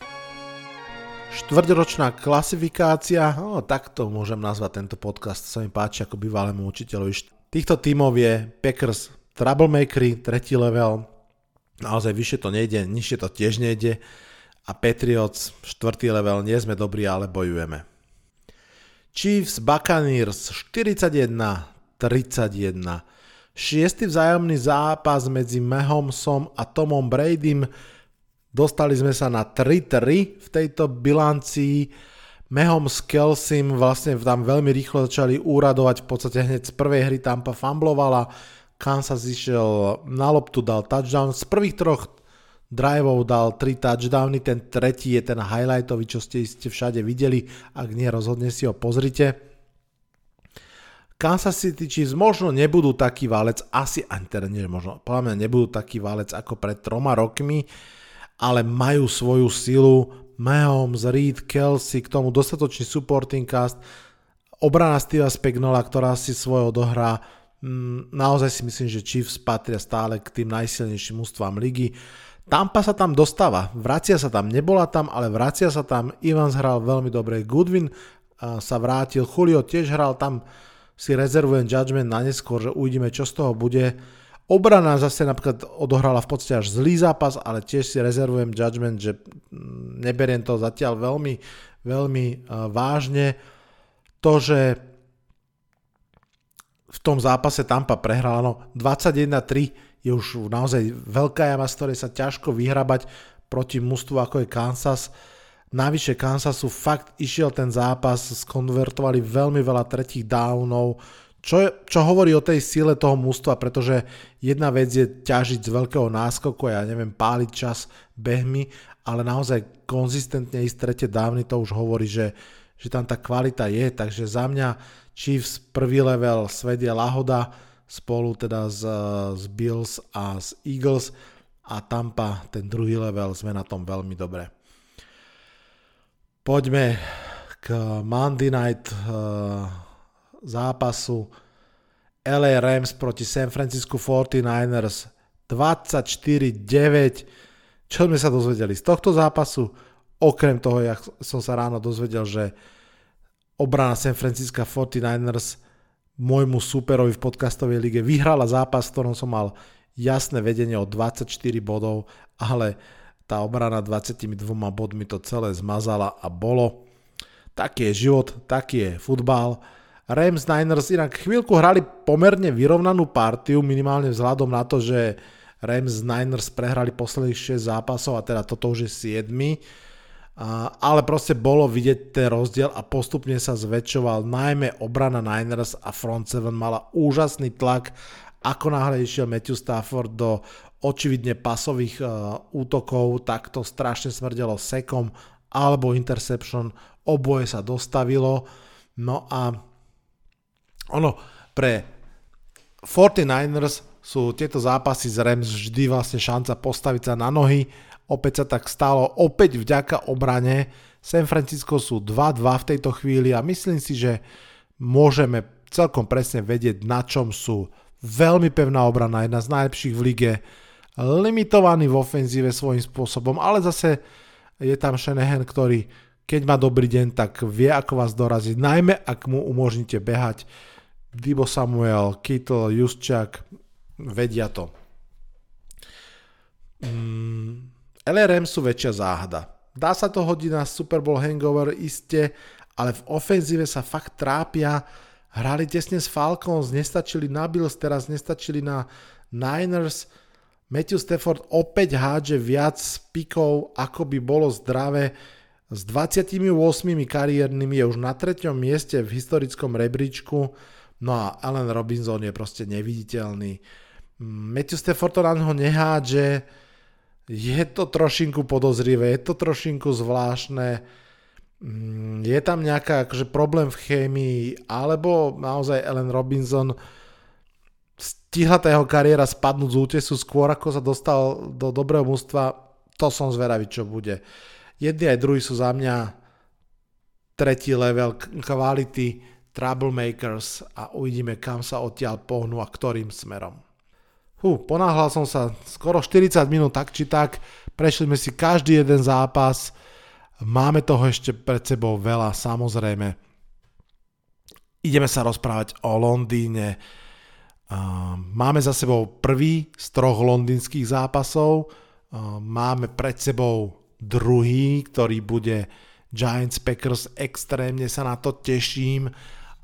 [SPEAKER 3] Štvrťročná klasifikácia, no takto môžem nazvať tento podcast, sa mi páči ako bývalému učiteľovi. Týchto tímov je Packers Troublemakery, tretí level, naozaj vyššie to nejde, nižšie to tiež nejde. A Patriots, štvrtý level, nie sme dobrí, ale bojujeme. Chiefs Buccaneers 41-31. Šiestý vzájomný zápas medzi Mahomesom a Tomom Bradym Dostali sme sa na 3-3 v tejto bilancii. Mehom s Kelsim vlastne tam veľmi rýchlo začali úradovať, v podstate hneď z prvej hry Tampa fumblovala, Kansas išiel na loptu, dal touchdown, z prvých troch driveov dal 3 touchdowny, ten tretí je ten highlightový, čo ste všade videli, ak nie, rozhodne si ho pozrite. Kansas City Chiefs možno nebudú taký válec, asi ani teda nie, možno, podľa mňa nebudú taký válec ako pred troma rokmi, ale majú svoju silu. Mahomes, Reed, Kelsey, k tomu dostatočný supporting cast, obrana Steva Spagnola, ktorá si svoje odohrá. Mm, naozaj si myslím, že Chiefs patria stále k tým najsilnejším ústvám ligy. Tampa sa tam dostáva, vracia sa tam, nebola tam, ale vracia sa tam. Evans hral veľmi dobre, Goodwin sa vrátil, Julio tiež hral tam, si rezervujem judgment na neskôr, že uvidíme, čo z toho bude. Obrana zase napríklad odohrala v podstate až zlý zápas, ale tiež si rezervujem judgment, že mm, neberiem to zatiaľ veľmi, veľmi uh, vážne. To, že v tom zápase Tampa prehrala, no 21-3 je už naozaj veľká jama, z ktorej sa ťažko vyhrabať proti mústvu ako je Kansas. Navyše Kansasu fakt išiel ten zápas, skonvertovali veľmi veľa tretích downov, čo, je, čo hovorí o tej sile toho mústva, pretože jedna vec je ťažiť z veľkého náskoku, ja neviem, páliť čas behmi, ale naozaj konzistentne ísť tretie dávny, to už hovorí, že, že tam tá kvalita je, takže za mňa Chiefs prvý level svet je lahoda, spolu teda z, z Bills a z Eagles a Tampa ten druhý level sme na tom veľmi dobre. Poďme k Monday Night uh, zápasu LA Rams proti San Francisco 49ers 24-9. Čo sme sa dozvedeli z tohto zápasu? Okrem toho, jak som sa ráno dozvedel, že obrana San Francisco 49ers môjmu superovi v podcastovej lige vyhrala zápas, v ktorom som mal jasné vedenie o 24 bodov, ale tá obrana 22 bodmi to celé zmazala a bolo. Taký je život, taký je futbal. Rams Niners inak chvíľku hrali pomerne vyrovnanú partiu, minimálne vzhľadom na to, že Rams Niners prehrali posledných 6 zápasov a teda toto už je 7. Ale proste bolo vidieť ten rozdiel a postupne sa zväčšoval najmä obrana Niners a front 7 mala úžasný tlak, ako náhle išiel Matthew Stafford do očividne pasových uh, útokov, tak to strašne smrdelo sekom alebo interception, oboje sa dostavilo. No a ono, pre 49ers sú tieto zápasy z Rams vždy vlastne šanca postaviť sa na nohy. Opäť sa tak stalo, opäť vďaka obrane. San Francisco sú 2-2 v tejto chvíli a myslím si, že môžeme celkom presne vedieť, na čom sú. Veľmi pevná obrana, jedna z najlepších v lige, limitovaný v ofenzíve svojím spôsobom, ale zase je tam Shanahan, ktorý keď má dobrý deň, tak vie, ako vás doraziť, najmä ak mu umožníte behať. Dibo Samuel, Kittle, Juszczak, vedia to. Mm, LRM sú väčšia záhada. Dá sa to hodiť na Super Bowl hangover, iste, ale v ofenzíve sa fakt trápia. Hrali tesne s Falcons, nestačili na Bills, teraz nestačili na Niners. Matthew Stafford opäť hádže viac pikov, ako by bolo zdravé. S 28 kariérnymi je už na treťom mieste v historickom rebríčku, no a Allen Robinson je proste neviditeľný. Matthew Stafford to na ho nehádže, je to trošinku podozrivé, je to trošinku zvláštne, mm, je tam nejaká akože problém v chémii, alebo naozaj Allen Robinson stihla tá jeho kariéra spadnúť z útesu skôr, ako sa dostal do dobrého mústva, to som zveravý, čo bude. Jedni aj druhí sú za mňa tretí level kvality troublemakers a uvidíme, kam sa odtiaľ pohnú a ktorým smerom. Hú, ponáhľal som sa skoro 40 minút tak či tak, prešli sme si každý jeden zápas, máme toho ešte pred sebou veľa, samozrejme. Ideme sa rozprávať o Londýne. Máme za sebou prvý z troch londýnskych zápasov, máme pred sebou druhý, ktorý bude Giants Packers, extrémne sa na to teším.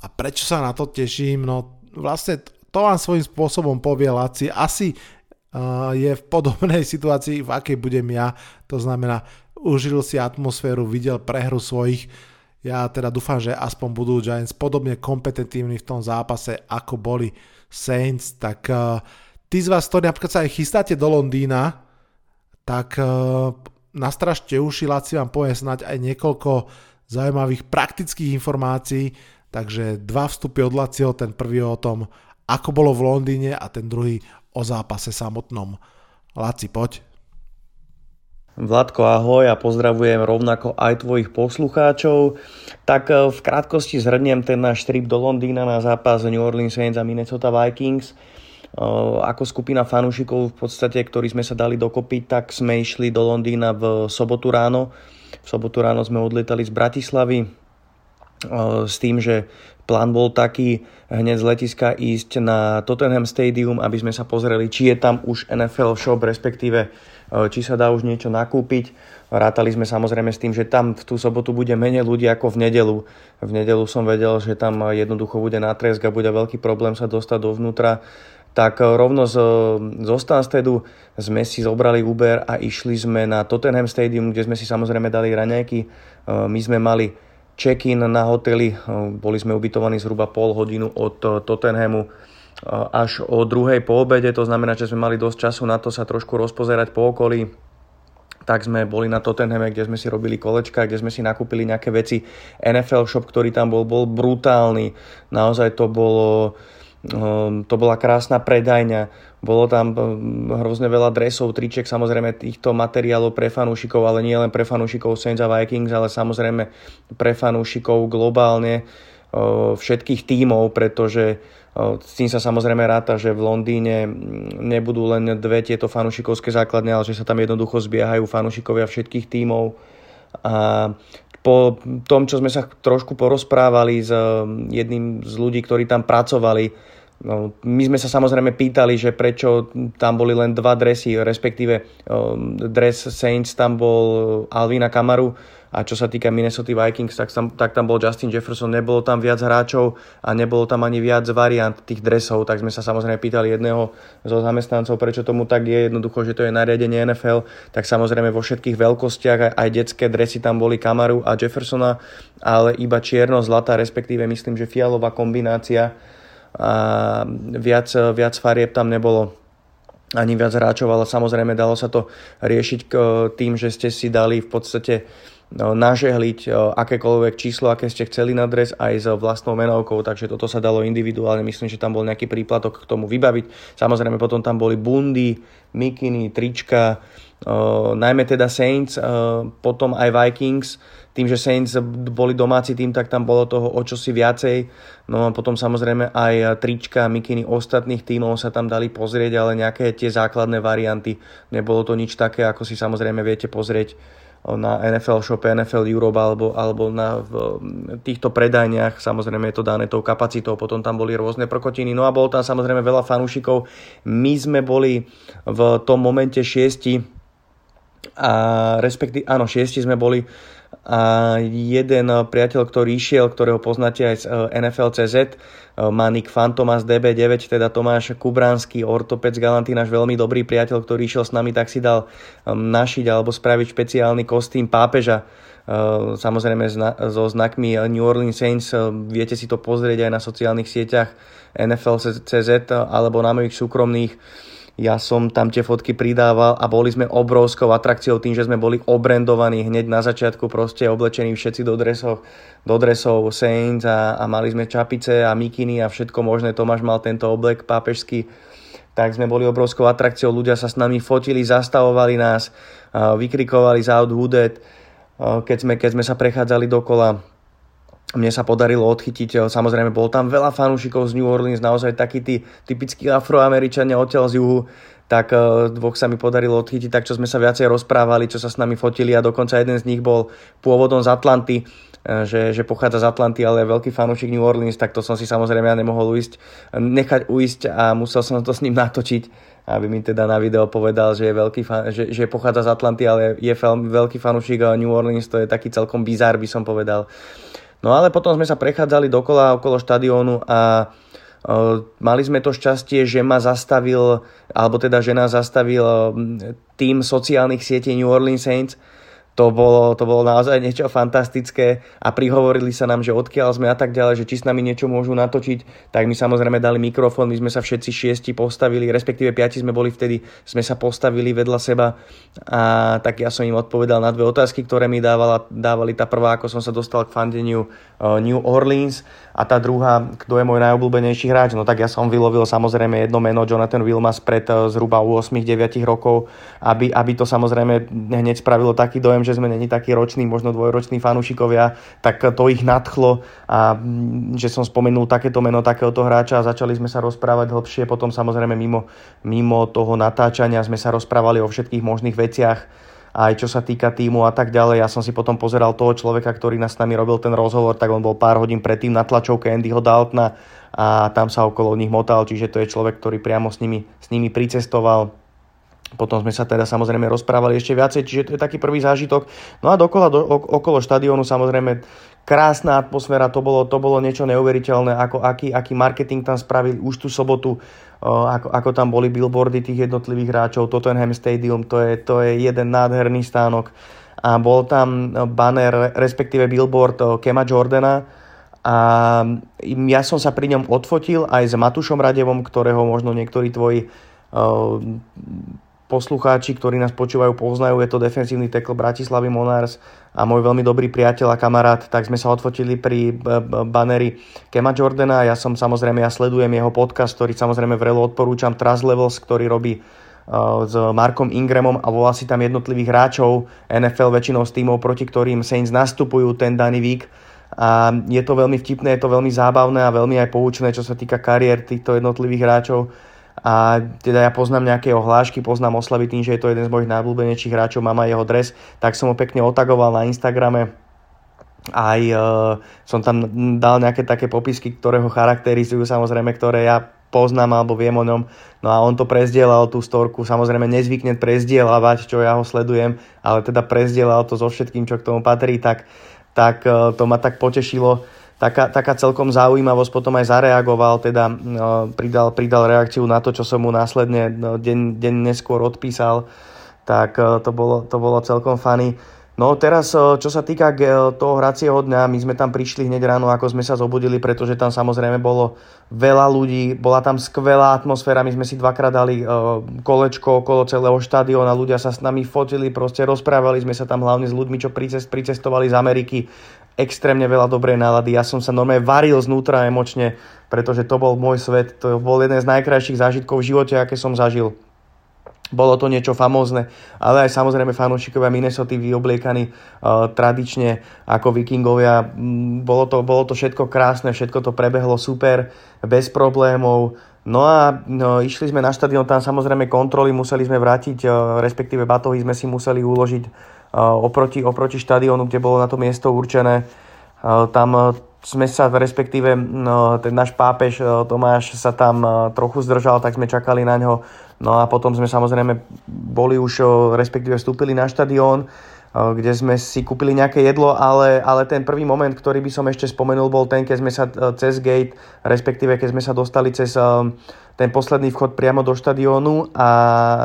[SPEAKER 3] A prečo sa na to teším? No vlastne to vám svojím spôsobom povie Laci. Asi uh, je v podobnej (laughs) situácii, v akej budem ja. To znamená, užil si atmosféru, videl prehru svojich. Ja teda dúfam, že aspoň budú Giants podobne kompetentívni v tom zápase, ako boli Saints. Tak uh, tí z vás, ktorí napríklad sa aj chystáte do Londýna, tak uh, nastražte uši, Laci vám povie snať aj niekoľko zaujímavých praktických informácií, takže dva vstupy od Lacio, ten prvý o tom, ako bolo v Londýne a ten druhý o zápase samotnom. Laci, poď.
[SPEAKER 1] Vladko, ahoj a pozdravujem rovnako aj tvojich poslucháčov. Tak e, v krátkosti zhrniem ten náš trip do Londýna na zápas New Orleans Saints a Minnesota Vikings. E, ako skupina fanúšikov v podstate, ktorí sme sa dali dokopy, tak sme išli do Londýna v sobotu ráno. V sobotu ráno sme odletali z Bratislavy e, s tým, že Plán bol taký hneď z letiska ísť na Tottenham Stadium, aby sme sa pozreli, či je tam už NFL Shop, respektíve či sa dá už niečo nakúpiť. Rátali sme samozrejme s tým, že tam v tú sobotu bude menej ľudí ako v nedelu. V nedelu som vedel, že tam jednoducho bude natresk a bude veľký problém sa dostať dovnútra. Tak e, rovno z, zo Stanstedu sme si zobrali Uber a išli sme na Tottenham Stadium, kde sme si samozrejme dali raňajky. E, my sme mali check-in na hoteli. Boli sme ubytovaní zhruba pol hodinu od Tottenhamu až o druhej po obede, to znamená, že sme mali dosť času na to sa trošku rozpozerať po okolí. Tak sme boli na Tottenhame, kde sme si robili kolečka, kde sme si nakúpili nejaké veci. NFL shop, ktorý tam bol, bol brutálny. Naozaj to bolo Ehm, to bola krásna predajňa, bolo tam ehm, hrozne veľa dresov, triček, samozrejme týchto materiálov pre fanúšikov, ale nie len pre fanúšikov Saints a Vikings, ale samozrejme pre fanúšikov globálne všetkých tímov, pretože s tým sa samozrejme ráta, že v Londýne nebudú len dve tieto fanúšikovské základne, ale že sa tam jednoducho zbiehajú fanúšikovia všetkých tímov. A po tom, čo sme sa trošku porozprávali s jedným z ľudí, ktorí tam pracovali, No, my sme sa samozrejme pýtali, že prečo tam boli len dva dresy, respektíve um, dres Saints tam bol Alvina Kamaru a čo sa týka Minnesota Vikings, tak tam, tak tam bol Justin Jefferson, nebolo tam viac hráčov a nebolo tam ani viac variant tých dresov, tak sme sa samozrejme pýtali jedného zo zamestnancov, prečo tomu tak je, jednoducho, že to je nariadenie NFL, tak samozrejme vo všetkých veľkostiach aj detské dresy tam boli Kamaru a Jeffersona, ale iba čierno-zlatá, respektíve myslím, že fialová kombinácia. A viac, viac farieb tam nebolo ani viac hráčov, ale samozrejme dalo sa to riešiť tým, že ste si dali v podstate nažehliť akékoľvek číslo, aké ste chceli na dres aj s vlastnou menovkou, takže toto sa dalo individuálne, myslím, že tam bol nejaký príplatok k tomu vybaviť. Samozrejme potom tam boli bundy, mikiny, trička, najmä teda Saints, potom aj Vikings, tým, že Saints boli domáci tým, tak tam bolo toho o čosi viacej. No a potom samozrejme aj trička, mikiny ostatných tímov sa tam dali pozrieť, ale nejaké tie základné varianty. Nebolo to nič také, ako si samozrejme viete pozrieť na NFL Shop, NFL Europe alebo, alebo na v týchto predajniach. Samozrejme je to dané tou kapacitou, potom tam boli rôzne prokotiny. No a bolo tam samozrejme veľa fanúšikov. My sme boli v tom momente šiesti a respektíve, áno, šiesti sme boli a jeden priateľ, ktorý išiel, ktorého poznáte aj z eh, NFL CZ, eh, má Nick Fantomas DB9, teda Tomáš Kubránsky, ortoped z Galanty, náš veľmi dobrý priateľ, ktorý išiel s nami, tak si dal eh, našiť alebo spraviť špeciálny kostým pápeža, samozrejme so znakmi New Orleans Saints, viete si to pozrieť aj na sociálnych sieťach NFL CZ alebo na mojich súkromných ja som tam tie fotky pridával a boli sme obrovskou atrakciou tým, že sme boli obrendovaní hneď na začiatku, proste oblečení všetci do dresov, do dresov Saints a, a mali sme čapice a mikiny a všetko možné. Tomáš mal tento oblek pápežský, tak sme boli obrovskou atrakciou, ľudia sa s nami fotili, zastavovali nás, vykrikovali za Hooded, keď sme, keď sme sa prechádzali dokola mne sa podarilo odchytiť, samozrejme bol tam veľa fanúšikov z New Orleans, naozaj takí tí typickí afroameričania odtiaľ z juhu, tak uh, dvoch sa mi podarilo odchytiť, tak čo sme sa viacej rozprávali, čo sa s nami fotili a dokonca jeden z nich bol pôvodom z Atlanty, uh, že, že pochádza z Atlanty, ale je veľký fanúšik New Orleans, tak to som si samozrejme ja nemohol uísť, nechať uísť a musel som to s ním natočiť aby mi teda na video povedal, že je veľký fan, že, že pochádza z Atlanty, ale je veľký fanúšik New Orleans, to je taký celkom bizár, by som povedal. No ale potom sme sa prechádzali dokola okolo štadiónu a uh, mali sme to šťastie, že ma zastavil, alebo teda žena zastavil tým sociálnych sietí New Orleans Saints, to bolo, to bolo naozaj niečo fantastické a prihovorili sa nám, že odkiaľ sme a tak ďalej, že či s nami niečo môžu natočiť, tak my samozrejme dali mikrofón, my sme sa všetci šiesti postavili, respektíve piati sme boli vtedy, sme sa postavili vedľa seba a tak ja som im odpovedal na dve otázky, ktoré mi dávala, dávali. Tá prvá, ako som sa dostal k fandeniu uh, New Orleans a tá druhá, kto je môj najobľúbenejší hráč. No tak ja som vylovil samozrejme jedno meno Jonathan Wilmas pred uh, zhruba 8-9 rokov, aby, aby to samozrejme hneď spravilo taký dojem, že sme není takí roční, možno dvojroční fanúšikovia, tak to ich nadchlo a mm, že som spomenul takéto meno takéhoto hráča a začali sme sa rozprávať hlbšie. Potom samozrejme mimo, mimo toho natáčania sme sa rozprávali o všetkých možných veciach, aj čo sa týka týmu a tak ďalej. Ja som si potom pozeral toho človeka, ktorý nás s nami robil ten rozhovor, tak on bol pár hodín predtým na tlačovke Andyho Daltona a tam sa okolo nich motal, čiže to je človek, ktorý priamo s nimi, s nimi pricestoval potom sme sa teda samozrejme rozprávali ešte viacej, čiže to je taký prvý zážitok. No a dokola, do, okolo štadiónu samozrejme krásna atmosféra, to bolo, to bolo niečo neuveriteľné, ako, aký, aký marketing tam spravili už tú sobotu, ako, ako tam boli billboardy tých jednotlivých hráčov, Tottenham Stadium, to je, to je jeden nádherný stánok a bol tam banner, respektíve billboard Kema Jordana a ja som sa pri ňom odfotil aj s Matušom Radevom, ktorého možno niektorí tvoji poslucháči, ktorí nás počúvajú, poznajú, je to defensívny tekl Bratislavy Monars a môj veľmi dobrý priateľ a kamarát, tak sme sa odfotili pri baneri Kema Jordana. Ja som samozrejme, ja sledujem jeho podcast, ktorý samozrejme vrelo odporúčam, Trust Levels, ktorý robí s Markom Ingramom a volá si tam jednotlivých hráčov NFL väčšinou z týmov, proti ktorým Saints nastupujú ten daný vík. A je to veľmi vtipné, je to veľmi zábavné a veľmi aj poučné, čo sa týka kariér týchto jednotlivých hráčov a teda ja poznám nejaké ohlášky, poznám oslavy tým, že je to jeden z mojich najblúbenejších hráčov, mám aj jeho dres, tak som ho pekne otagoval na Instagrame. Aj e, som tam dal nejaké také popisky, ktoré ho charakterizujú, samozrejme, ktoré ja poznám alebo viem o ňom. No a on to prezdielal tú storku, samozrejme nezvykne prezdielavať, čo ja ho sledujem, ale teda prezdielal to so všetkým, čo k tomu patrí, tak, tak e, to ma tak potešilo taká, taká celkom zaujímavosť, potom aj zareagoval, teda no, pridal, pridal reakciu na to, čo som mu následne no, deň, deň neskôr odpísal, tak e, to bolo, to bolo celkom funny. No teraz, čo sa týka toho hracieho dňa, my sme tam prišli hneď ráno, ako sme sa zobudili, pretože tam samozrejme bolo veľa ľudí, bola tam skvelá atmosféra, my sme si dvakrát dali kolečko okolo celého štadióna, ľudia sa s nami fotili, proste rozprávali sme sa tam hlavne s ľuďmi, čo pricestovali z Ameriky, extrémne veľa dobrej nálady, ja som sa normálne varil znútra emočne, pretože to bol môj svet, to bol jeden z najkrajších zážitkov v živote, aké som zažil bolo to niečo famózne, ale aj samozrejme fanúšikovia Minnesota vyobliekaní uh, tradične ako vikingovia. Mm, bolo to, bolo to všetko krásne, všetko to prebehlo super, bez problémov. No a no, išli sme na štadión, tam samozrejme kontroly museli sme vrátiť, uh, respektíve batohy sme si museli uložiť oproti, oproti štadiónu, kde bolo na to miesto určené. Uh, tam uh, sme sa, respektíve ten náš pápež Tomáš sa tam trochu zdržal, tak sme čakali na ňo No a potom sme samozrejme boli už, respektíve vstúpili na štadión, kde sme si kúpili nejaké jedlo, ale, ale ten prvý moment, ktorý by som ešte spomenul, bol ten, keď sme sa cez gate, respektíve keď sme sa dostali cez ten posledný vchod priamo do štadiónu a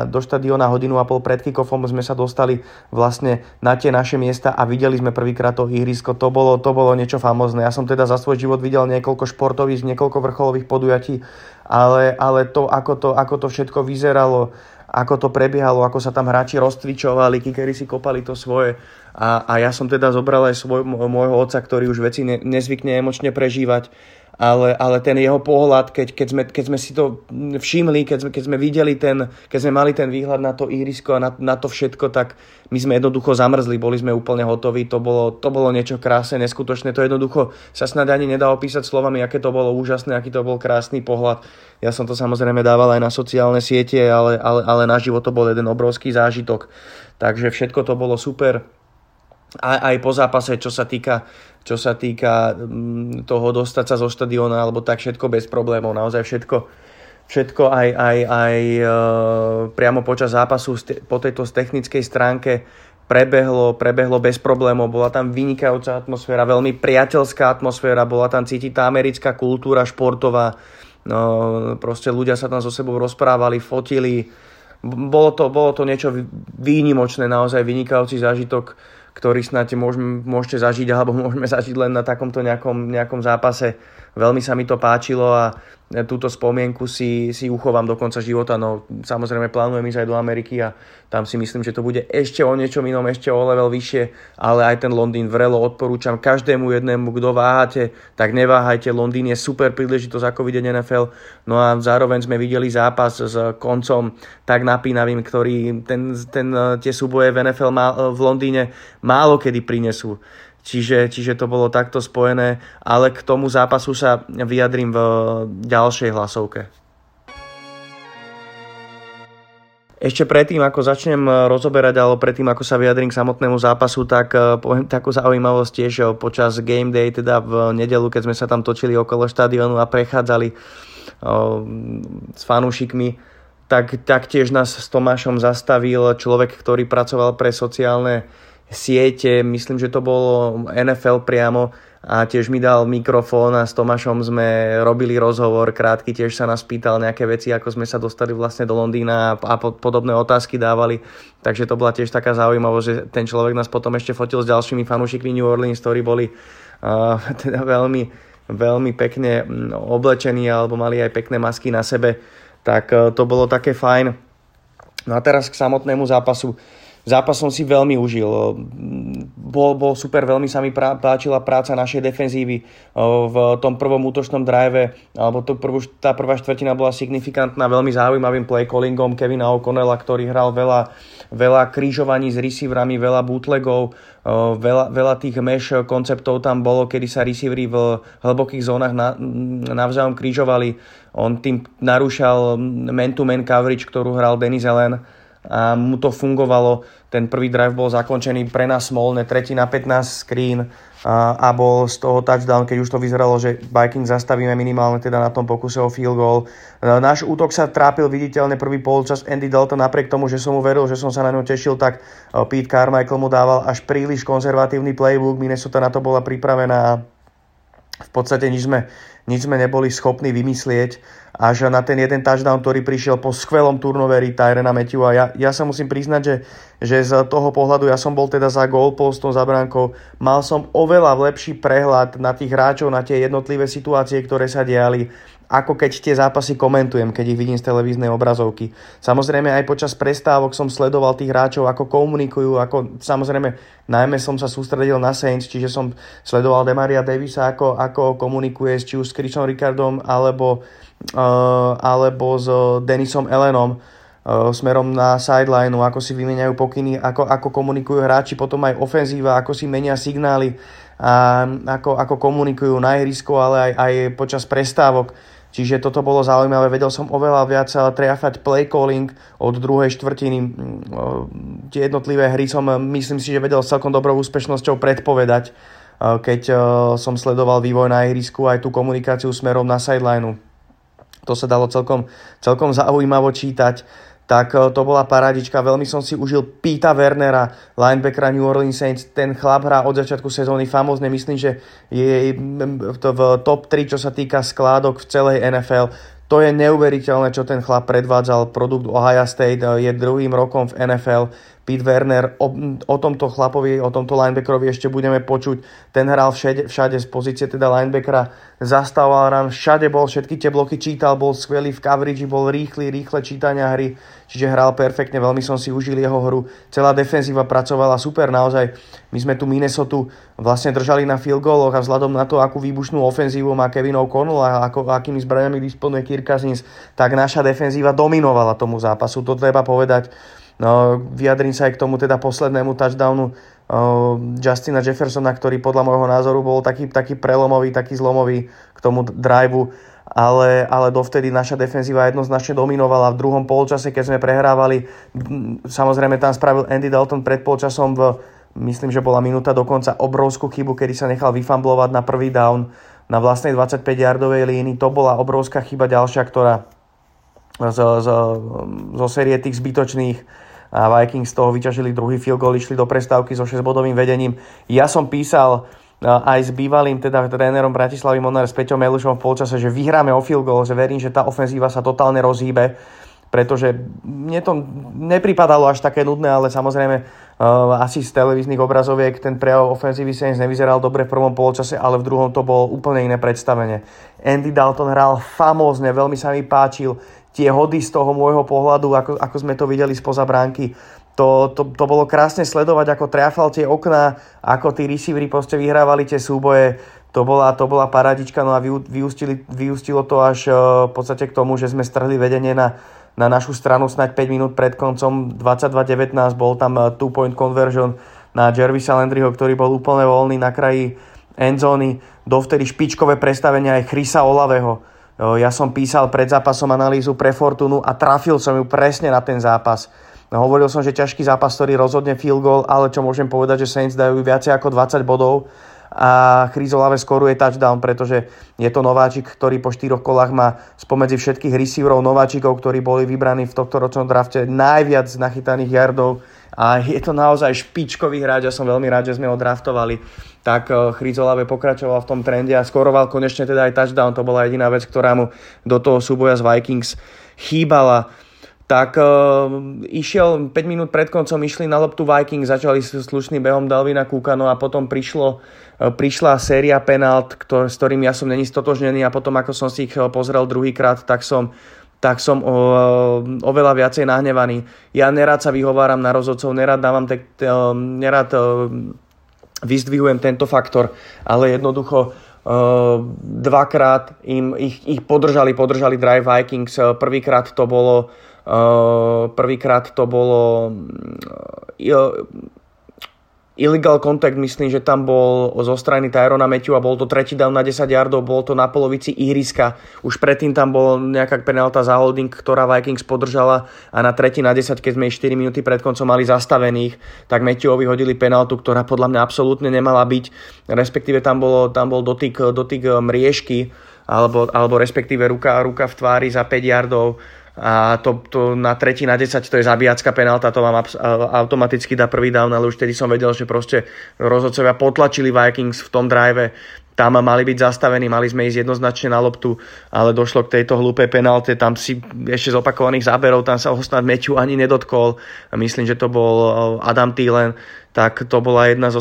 [SPEAKER 1] do štadióna hodinu a pol pred kickoffom sme sa dostali vlastne na tie naše miesta a videli sme prvýkrát to ihrisko. To bolo, to bolo niečo famózne. Ja som teda za svoj život videl niekoľko športových, niekoľko vrcholových podujatí, ale, ale to, ako to, ako to všetko vyzeralo, ako to prebiehalo, ako sa tam hráči rozcvičovali, kikery si kopali to svoje. A, a ja som teda zobral aj svoj, môjho otca, ktorý už veci ne, nezvykne emočne prežívať ale, ale ten jeho pohľad, keď, keď, sme, keď sme si to všimli, keď sme, keď sme videli ten, keď sme mali ten výhľad na to ihrisko a na, na to všetko, tak my sme jednoducho zamrzli, boli sme úplne hotoví, to bolo, to bolo niečo krásne, neskutočné, to jednoducho sa snad ani nedá opísať slovami, aké to bolo úžasné, aký to bol krásny pohľad. Ja som to samozrejme dával aj na sociálne siete, ale, ale, ale na život to bol jeden obrovský zážitok. Takže všetko to bolo super. Aj, aj po zápase, čo sa týka čo sa týka mm, toho dostať sa zo štadióna alebo tak všetko bez problémov, naozaj všetko, všetko aj, aj, aj e, priamo počas zápasu po tejto technickej stránke prebehlo, prebehlo bez problémov, bola tam vynikajúca atmosféra, veľmi priateľská atmosféra, bola tam cítiť tá americká kultúra športová, no, proste ľudia sa tam so sebou rozprávali, fotili, bolo to, bolo to niečo výnimočné, naozaj vynikajúci zážitok ktorý snáď môžeme, môžete zažiť alebo môžeme zažiť len na takomto nejakom, nejakom zápase. Veľmi sa mi to páčilo a túto spomienku si, si uchovám do konca života. No samozrejme plánujem ísť aj do Ameriky a tam si myslím, že to bude ešte o niečom inom, ešte o level vyššie, ale aj ten Londýn vrelo odporúčam každému jednému, kto váhate, tak neváhajte. Londýn je super príležitosť ako vidieť NFL. No a zároveň sme videli zápas s koncom tak napínavým, ktorý ten, ten, tie súboje v NFL v Londýne málo kedy prinesú. Čiže, čiže to bolo takto spojené, ale k tomu zápasu sa vyjadrím v ďalšej hlasovke. Ešte predtým, ako začnem rozoberať, alebo predtým, ako sa vyjadrím k samotnému zápasu, tak eh, poviem takú zaujímavosť tiež eh, počas game day, teda v nedelu, keď sme sa tam točili okolo štadiónu a prechádzali eh, s fanúšikmi, tak taktiež nás s Tomášom zastavil človek, ktorý pracoval pre sociálne siete, myslím, že to bolo NFL priamo a tiež mi dal mikrofón a s Tomášom sme robili rozhovor krátky, tiež sa nás pýtal nejaké veci, ako sme sa dostali vlastne do Londýna a podobné otázky dávali, takže to bola tiež taká zaujímavosť, že ten človek nás potom ešte fotil s ďalšími fanúšikmi New Orleans, ktorí boli uh, (laughs) teda veľmi, veľmi pekne oblečení alebo mali aj pekné masky na sebe, tak uh, to bolo také fajn. No a teraz k samotnému zápasu. Zápas som si veľmi užil. Bol, bol super, veľmi sa mi prá, páčila práca našej defenzívy v tom prvom útočnom drive, alebo to prvú, tá prvá štvrtina bola signifikantná veľmi zaujímavým play callingom Kevina O'Connella, ktorý hral veľa, veľa krížovaní s receiverami, veľa bootlegov, veľa, veľa tých mesh konceptov tam bolo, kedy sa receivery v hlbokých zónach na, navzájom krížovali. On tým narúšal man-to-man coverage, ktorú hral Denis Allen a mu to fungovalo. Ten prvý drive bol zakončený pre nás smolne, tretí na 15 screen a, a bol z toho touchdown, keď už to vyzeralo, že Vikings zastavíme minimálne teda na tom pokuse o field goal. E, náš útok sa trápil viditeľne prvý polčas Andy Dalton, napriek tomu, že som mu veril, že som sa na ňo tešil, tak e, Pete Carmichael mu dával až príliš konzervatívny playbook, Minnesota na to bola pripravená v podstate nič sme, nič sme neboli schopní vymyslieť. Až na ten jeden touchdown, ktorý prišiel po skvelom turnoveri Tyrena Matthew a ja, ja sa musím priznať, že, že z toho pohľadu ja som bol teda za goalpostom, za bránkou, mal som oveľa lepší prehľad na tých hráčov, na tie jednotlivé situácie, ktoré sa diali, ako keď tie zápasy komentujem, keď ich vidím z televíznej obrazovky. Samozrejme aj počas prestávok som sledoval tých hráčov, ako komunikujú, ako samozrejme najmä som sa sústredil na Saints, čiže som sledoval Demaria Davisa, ako, ako komunikuje či už s Chrisom Ricardom alebo, uh, alebo s Denisom Ellenom uh, smerom na sideline, ako si vymeniajú pokyny, ako, ako komunikujú hráči, potom aj ofenzíva, ako si menia signály, a ako, ako komunikujú na ihrisku, ale aj, aj počas prestávok Čiže toto bolo zaujímavé, vedel som oveľa viac triafať play calling od druhej štvrtiny. Mm, eh, tie jednotlivé hry som, eh, myslím si, že vedel s celkom dobrou úspešnosťou predpovedať, keď som sledoval vývoj na ihrisku aj tú komunikáciu smerom na sidelineu. To sa dalo celkom, celkom zaujímavo čítať tak to bola paradička. Veľmi som si užil Pita Wernera, linebackera New Orleans Saints. Ten chlap hrá od začiatku sezóny famózne. Myslím, že je v top 3, čo sa týka skládok v celej NFL. To je neuveriteľné, čo ten chlap predvádzal. Produkt Ohio State je druhým rokom v NFL Pete Werner, o, o tomto chlapovi, o tomto linebackerovi ešte budeme počuť. Ten hral všade, všade z pozície teda linebackera, zastával rán, všade bol, všetky tie bloky čítal, bol skvelý v coverage, bol rýchly, rýchle čítania hry, čiže hral perfektne, veľmi som si užil jeho hru. Celá defenzíva pracovala super, naozaj. My sme tu Minnesota vlastne držali na field goaloch a vzhľadom na to, akú výbušnú ofenzívu má Kevin O'Connell a ako, akými zbraniami disponuje Kirk Cousins, tak naša defenzíva dominovala tomu zápasu, to treba povedať. No, vyjadrím sa aj k tomu teda poslednému touchdownu uh, Justina Jeffersona, ktorý podľa môjho názoru bol taký, taký prelomový, taký zlomový k tomu driveu, ale, ale dovtedy naša defenzíva jednoznačne dominovala. V druhom polčase, keď sme prehrávali, samozrejme tam spravil Andy Dalton pred polčasom v myslím, že bola minúta dokonca obrovskú chybu, kedy sa nechal vyfamblovať na prvý down na vlastnej 25-yardovej línii. To bola obrovská chyba ďalšia, ktorá zo, zo, zo série tých zbytočných Vikings z toho vyťažili druhý field goal, išli do prestávky so 6-bodovým vedením. Ja som písal aj s bývalým teda trénerom Bratislavy Monár s Peťom Melušom v polčase, že vyhráme o field goal, že verím, že tá ofenzíva sa totálne rozhýbe, pretože mne to nepripadalo až také nudné, ale samozrejme uh, asi z televíznych obrazoviek ten prejav ofenzívy Saints nevyzeral dobre v prvom polčase, ale v druhom to bolo úplne iné predstavenie. Andy Dalton hral famózne, veľmi sa mi páčil, tie hody z toho môjho pohľadu, ako, ako sme to videli spoza bránky. To, to, to bolo krásne sledovať, ako triafal tie okná, ako tí receivery proste vyhrávali tie súboje. To bola, to bola paradička, no a vyústili, vyústilo to až uh, v podstate k tomu, že sme strhli vedenie na, na našu stranu snáď 5 minút pred koncom 22-19, bol tam uh, two-point conversion na Jervisa Landryho, ktorý bol úplne voľný na kraji endzóny, dovtedy špičkové prestavenia aj Chrisa Olaveho ja som písal pred zápasom analýzu pre Fortunu a trafil som ju presne na ten zápas. No, hovoril som, že ťažký zápas, ktorý rozhodne field goal, ale čo môžem povedať, že Saints dajú viacej ako 20 bodov a Chris Olave skoruje touchdown, pretože je to nováčik, ktorý po štyroch kolách má spomedzi všetkých receiverov nováčikov, ktorí boli vybraní v tohto ročnom drafte najviac nachytaných yardov. A je to naozaj špičkový hráč, ja som veľmi rád, že sme ho draftovali. Tak eh, Chryzolave pokračoval v tom trende a skoroval konečne teda aj touchdown, to bola jediná vec, ktorá mu do toho súboja z Vikings chýbala. Tak uh, išiel 5 minút pred koncom, išli na loptu Vikings, začali s slušným behom Dalvina Kúkano a potom prišlo, prišla séria penalt, ktor- s ktorým ja som není stotožnený a potom ako som si ich pozrel druhýkrát, tak som tak som o, oveľa viacej nahnevaný. Ja nerad sa vyhováram na rozhodcov, nerad dávam te, te, nerad vyzdvihujem tento faktor, ale jednoducho dvakrát im ich, ich podržali, podržali Drive Vikings. Prvýkrát to bolo prvýkrát to bolo Illegal contact, myslím, že tam bol zo strany Tyrona Matthew a bol to tretí down na 10 yardov, bol to na polovici ihriska. Už predtým tam bol nejaká penalta za holding, ktorá Vikings podržala a na tretí na 10, keď sme 4 minúty pred koncom mali zastavených, tak Matthewovi hodili penaltu, ktorá podľa mňa absolútne nemala byť. Respektíve tam, bolo, tam bol dotyk, dotyk mriežky, alebo, alebo respektíve ruka, ruka v tvári za 5 yardov a to, to na tretí na 10 to je zabíjacká penálta, to vám automaticky dá prvý down, ale už vtedy som vedel, že proste rozhodcovia potlačili Vikings v tom drive, tam mali byť zastavení, mali sme ísť jednoznačne na loptu, ale došlo k tejto hlúpej penalte, tam si ešte z opakovaných záberov, tam sa ho snad Meťu ani nedotkol. Myslím, že to bol eh, Adam Thielen, tak to bola jedna zo,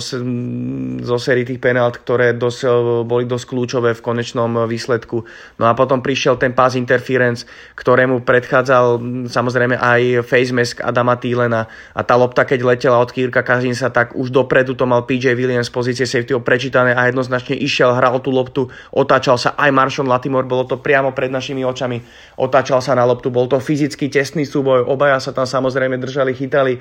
[SPEAKER 1] zo sérii tých penalt, ktoré dosť, e, boli dosť kľúčové v konečnom e, výsledku. No a potom prišiel ten pass interference, ktorému predchádzal samozrejme aj face mask Adama Thielena. A tá lopta, keď letela od Kirka Kazinsa, tak už dopredu to mal PJ Williams z pozície safety prečítané a jednoznačne išiel, hral tú loptu, otáčal sa aj Marshall Latimore, bolo to priamo pred našimi očami, otáčal sa na loptu, bol to fyzicky tesný súboj, obaja sa tam samozrejme držali, chytali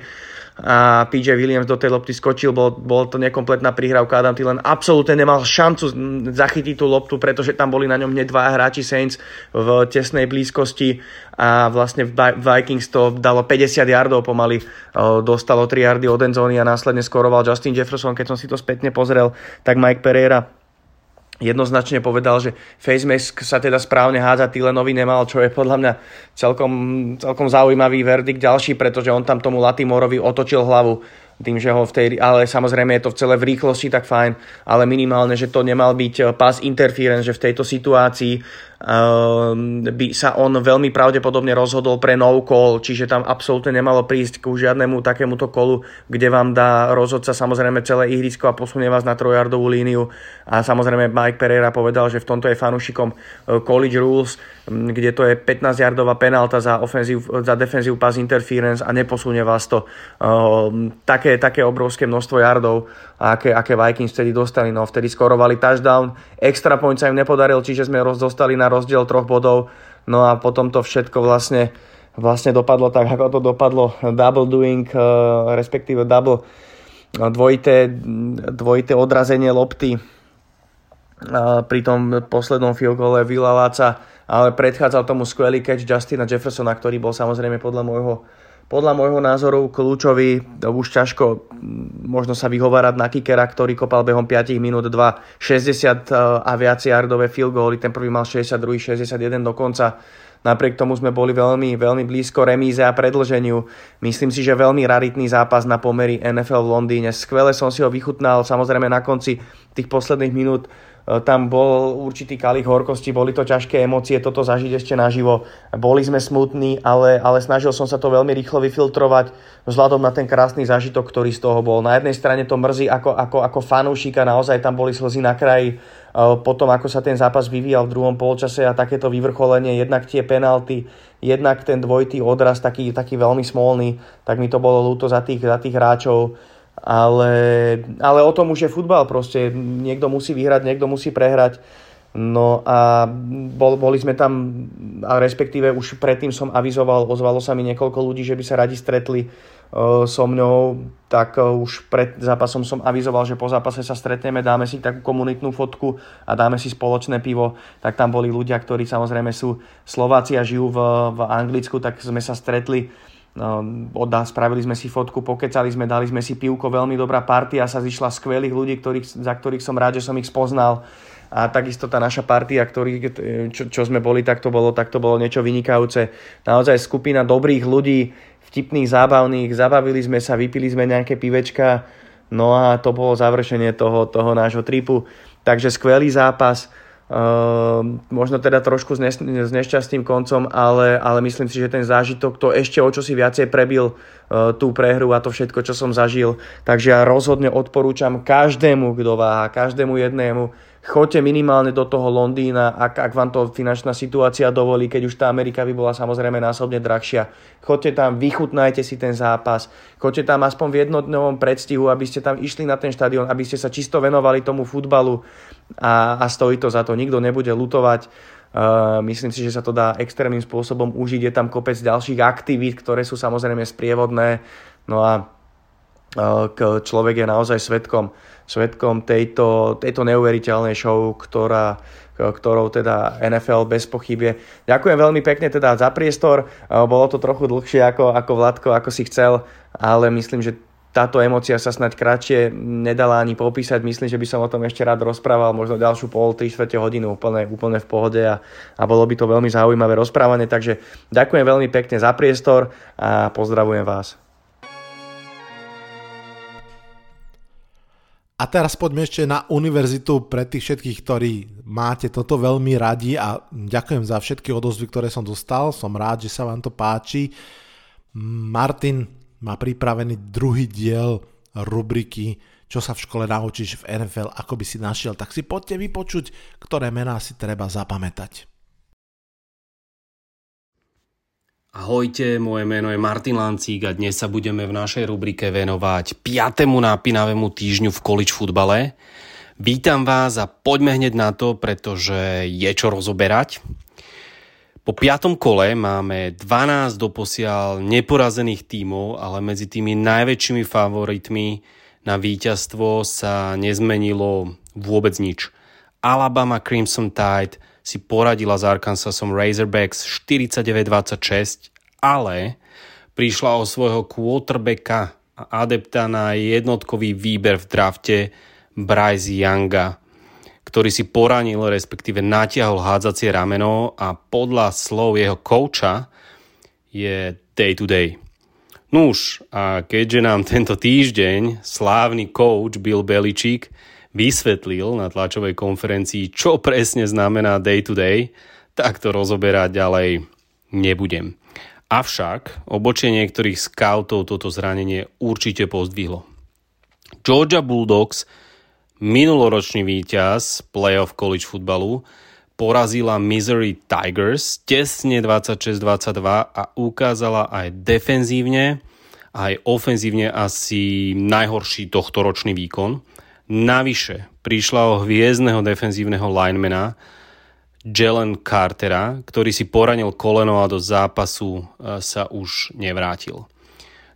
[SPEAKER 1] a PJ Williams do tej lopty skočil, bol, bol to nekompletná prihrávka, Adam Thielen absolútne nemal šancu zachytiť tú loptu, pretože tam boli na ňom hneď dva hráči Saints v tesnej blízkosti. A vlastne Vikings to dalo 50 yardov pomaly, dostalo 3 yardy od endzóny a následne skoroval Justin Jefferson, keď som si to spätne pozrel, tak Mike Pereira jednoznačne povedal, že face mask sa teda správne hádza Tylenovi nemal, čo je podľa mňa celkom, celkom zaujímavý verdikt ďalší, pretože on tam tomu Latimorovi otočil hlavu tým, že ho v tej, ale samozrejme je to v celé v rýchlosti, tak fajn, ale minimálne, že to nemal byť pass interference, že v tejto situácii by sa on veľmi pravdepodobne rozhodol pre no call, čiže tam absolútne nemalo prísť k žiadnemu takémuto kolu, kde vám dá rozhodca samozrejme celé ihrisko a posunie vás na trojardovú líniu. A samozrejme Mike Pereira povedal, že v tomto je fanúšikom eh, college rules, kde to je 15-yardová penálta za, ofenzív, za defensive pass interference a neposunie vás to. Um, také, také obrovské množstvo yardov, aké, aké Vikings vtedy dostali. No vtedy skorovali touchdown, extra point sa im nepodaril, čiže sme dostali na rozdiel troch bodov. No a potom to všetko vlastne, vlastne dopadlo tak, ako to dopadlo. Double doing, eh, respektíve double eh, dvojité, dvojité odrazenie lopty eh, pri tom poslednom field goale Villaváca, ale predchádzal tomu skvelý catch Justina Jeffersona, ktorý bol samozrejme podľa môjho podľa môjho názoru kľúčový, už ťažko možno sa vyhovárať na kickera, ktorý kopal behom 5 minút 2, 60 a viac yardové field goaly, ten prvý mal 62, 61 dokonca. Napriek tomu sme boli veľmi, veľmi blízko remíze a predlženiu. Myslím si, že veľmi raritný zápas na pomery NFL v Londýne. Skvele som si ho vychutnal, samozrejme na konci tých posledných minút E, tam bol určitý kalich horkosti, boli to ťažké emócie toto zažiť ešte naživo. Boli sme smutní, ale, ale snažil som sa to veľmi rýchlo vyfiltrovať vzhľadom na ten krásny zážitok, ktorý z toho bol. Na jednej strane to mrzí ako, ako, ako fanúšika, naozaj tam boli slzy na kraji, e, potom ako sa ten zápas vyvíjal v druhom polčase a takéto vyvrcholenie, jednak tie penalty, jednak ten dvojitý odraz, taký, taký veľmi smolný, tak mi to bolo ľúto za tých, za tých hráčov ale, ale o tom už je futbal proste. Niekto musí vyhrať, niekto musí prehrať. No a bol, boli sme tam, a respektíve už predtým som avizoval, ozvalo sa mi niekoľko ľudí, že by sa radi stretli uh, so mňou, tak uh, už pred zápasom som avizoval, že po zápase sa stretneme, dáme si takú komunitnú fotku a dáme si spoločné pivo. Tak tam boli ľudia, ktorí samozrejme sú Slováci a žijú v, v Anglicku, tak sme sa stretli No, Odá, spravili sme si fotku, pokecali sme, dali sme si pivko, veľmi dobrá partia sa zišla skvelých ľudí, ktorých, za ktorých som rád, že som ich spoznal. A takisto tá naša partia, ktorý, čo, čo sme boli, tak to bolo, tak to bolo niečo vynikajúce. Naozaj skupina dobrých ľudí, vtipných, zábavných, zabavili sme sa, vypili sme nejaké pivečka, no a to bolo završenie toho, toho nášho tripu. Takže skvelý zápas, Uh, možno teda trošku s, ne, s nešťastným koncom, ale, ale myslím si, že ten zážitok to ešte o čo si viacej prebil uh, tú prehru a to všetko, čo som zažil. Takže ja rozhodne odporúčam každému, kto váha, každému jednému, choďte minimálne do toho Londýna, ak, ak vám to finančná situácia dovolí, keď už tá Amerika by bola samozrejme násobne drahšia. Choďte tam, vychutnajte si ten zápas, choďte tam aspoň v jednodňovom predstihu, aby ste tam išli na ten štadión, aby ste sa čisto venovali tomu futbalu a, a stojí to za to. Nikto nebude lutovať. Uh, myslím si, že sa to dá extrémnym spôsobom užiť. Je tam kopec ďalších aktivít, ktoré sú samozrejme sprievodné. No a uh, človek je naozaj svetkom svetkom tejto, tejto neuveriteľnej show, ktorá, ktorou teda NFL bez pochybie. Ďakujem veľmi pekne teda za priestor, bolo to trochu dlhšie ako, ako Vladko, ako si chcel, ale myslím, že táto emocia sa snať kratšie nedala ani popísať. Myslím, že by som o tom ešte rád rozprával, možno ďalšiu pol, 3 čtvrte hodinu úplne, úplne v pohode a, a bolo by to veľmi zaujímavé rozprávanie. Takže ďakujem veľmi pekne za priestor a pozdravujem vás.
[SPEAKER 3] A teraz poďme ešte na univerzitu pre tých všetkých, ktorí máte toto veľmi radi a ďakujem za všetky odozvy, ktoré som dostal. Som rád, že sa vám to páči. Martin má pripravený druhý diel rubriky čo sa v škole naučíš v NFL, ako by si našiel, tak si poďte vypočuť, ktoré mená si treba zapamätať.
[SPEAKER 5] Ahojte, moje meno je Martin Lancík a dnes sa budeme v našej rubrike venovať 5. nápinavému týždňu v college futbale. Vítam vás a poďme hneď na to, pretože je čo rozoberať. Po piatom kole máme 12 doposiaľ neporazených tímov, ale medzi tými najväčšími favoritmi na víťazstvo sa nezmenilo vôbec nič. Alabama Crimson Tide si poradila s Arkansasom Razorbacks 49-26, ale prišla o svojho quarterbacka a adepta na jednotkový výber v drafte Bryce Younga, ktorý si poranil, respektíve natiahol hádzacie rameno a podľa slov jeho kouča je day to day. Nuž, a keďže nám tento týždeň slávny coach Bill Belichick vysvetlil na tlačovej konferencii, čo presne znamená day to day, tak to rozoberať ďalej nebudem. Avšak obočie niektorých scoutov toto zranenie určite pozdvihlo. Georgia Bulldogs, minuloročný víťaz playoff college futbalu, porazila Missouri Tigers tesne 26-22 a ukázala aj defenzívne, aj ofenzívne asi najhorší tohtoročný výkon. Navyše prišla o hviezdneho defenzívneho linemana Jalen Cartera, ktorý si poranil koleno a do zápasu e, sa už nevrátil.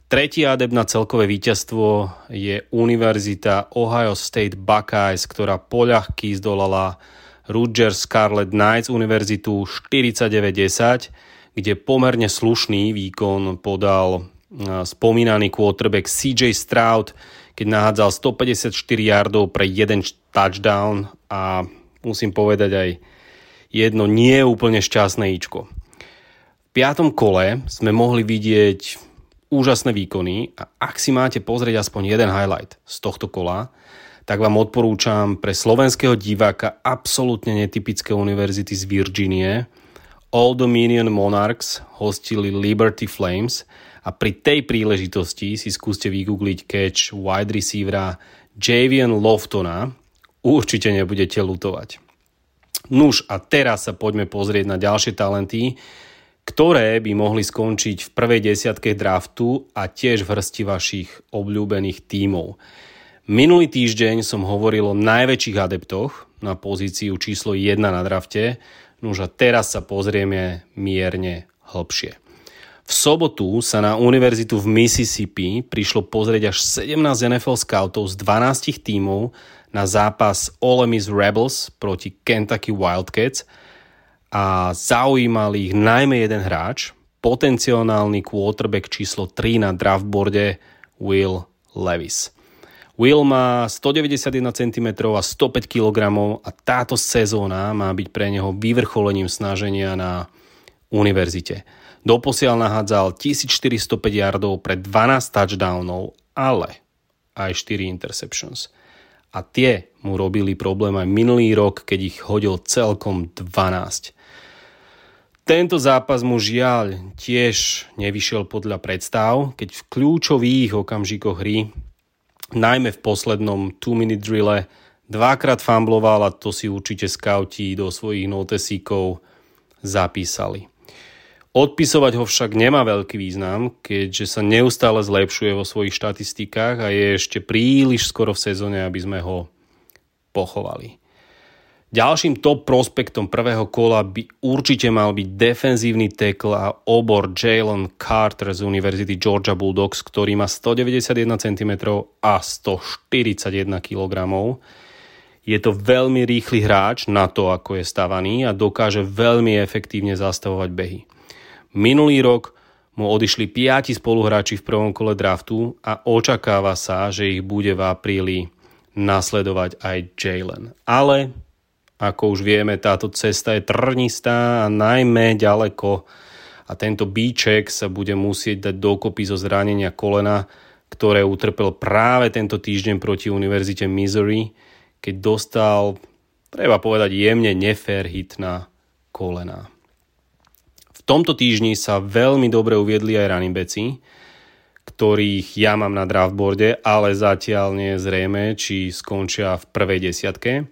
[SPEAKER 5] Tretí adept na celkové víťazstvo je Univerzita Ohio State Buckeyes, ktorá poľahky zdolala Rutgers Scarlet Knights univerzitu 4910, kde pomerne slušný výkon podal spomínaný quarterback CJ Stroud, keď nahádzal 154 yardov pre jeden touchdown a musím povedať aj jedno nie úplne šťastné ičko. V piatom kole sme mohli vidieť úžasné výkony a ak si máte pozrieť aspoň jeden highlight z tohto kola, tak vám odporúčam pre slovenského diváka absolútne netypické univerzity z Virginie. Old Dominion Monarchs hostili Liberty Flames a pri tej príležitosti si skúste vygoogliť catch wide receivera Javian Loftona. Určite nebudete lutovať. Nuž a teraz sa poďme pozrieť na ďalšie talenty, ktoré by mohli skončiť v prvej desiatke draftu a tiež v hrsti vašich obľúbených tímov. Minulý týždeň som hovoril o najväčších adeptoch na pozíciu číslo 1 na drafte, nož a teraz sa pozrieme mierne hlbšie. V sobotu sa na univerzitu v Mississippi prišlo pozrieť až 17 NFL scoutov z 12 tímov na zápas Ole Miss Rebels proti Kentucky Wildcats a zaujímal ich najmä jeden hráč, potenciálny quarterback číslo 3 na draftboarde Will Levis. Will má 191 cm a 105 kg a táto sezóna má byť pre neho vyvrcholením snaženia na univerzite. Doposiaľ nahádzal 1405 yardov pre 12 touchdownov, ale aj 4 interceptions. A tie mu robili problém aj minulý rok, keď ich hodil celkom 12. Tento zápas mu žiaľ tiež nevyšiel podľa predstav, keď v kľúčových okamžikoch hry najmä v poslednom 2-minute drille dvakrát fambloval a to si určite skauti do svojich notesíkov zapísali. Odpisovať ho však nemá veľký význam, keďže sa neustále zlepšuje vo svojich štatistikách a je ešte príliš skoro v sezóne, aby sme ho pochovali. Ďalším top prospektom prvého kola by určite mal byť defenzívny tackle a obor Jalen Carter z Univerzity Georgia Bulldogs, ktorý má 191 cm a 141 kg. Je to veľmi rýchly hráč na to, ako je stavaný a dokáže veľmi efektívne zastavovať behy. Minulý rok mu odišli 5 spoluhráči v prvom kole draftu a očakáva sa, že ich bude v apríli nasledovať aj Jalen. Ale ako už vieme, táto cesta je trnistá a najmä ďaleko a tento bíček sa bude musieť dať dokopy zo zranenia kolena, ktoré utrpel práve tento týždeň proti Univerzite Missouri, keď dostal, treba povedať, jemne nefér hit na kolená. Tomto týždni sa veľmi dobre uviedli aj running backi, ktorých ja mám na draftboarde, ale zatiaľ nie je zrejme, či skončia v prvej desiatke.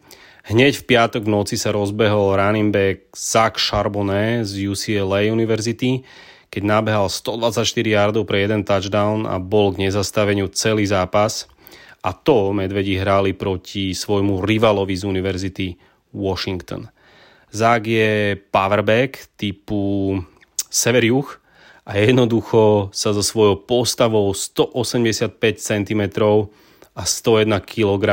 [SPEAKER 5] Hneď v piatok v noci sa rozbehol running back Zach Charbonnet z UCLA University, keď nabehal 124 yardov pre jeden touchdown a bol k nezastaveniu celý zápas. A to medvedi hrali proti svojmu rivalovi z univerzity Washington. Zach je powerback typu sever juh a jednoducho sa so svojou postavou 185 cm a 101 kg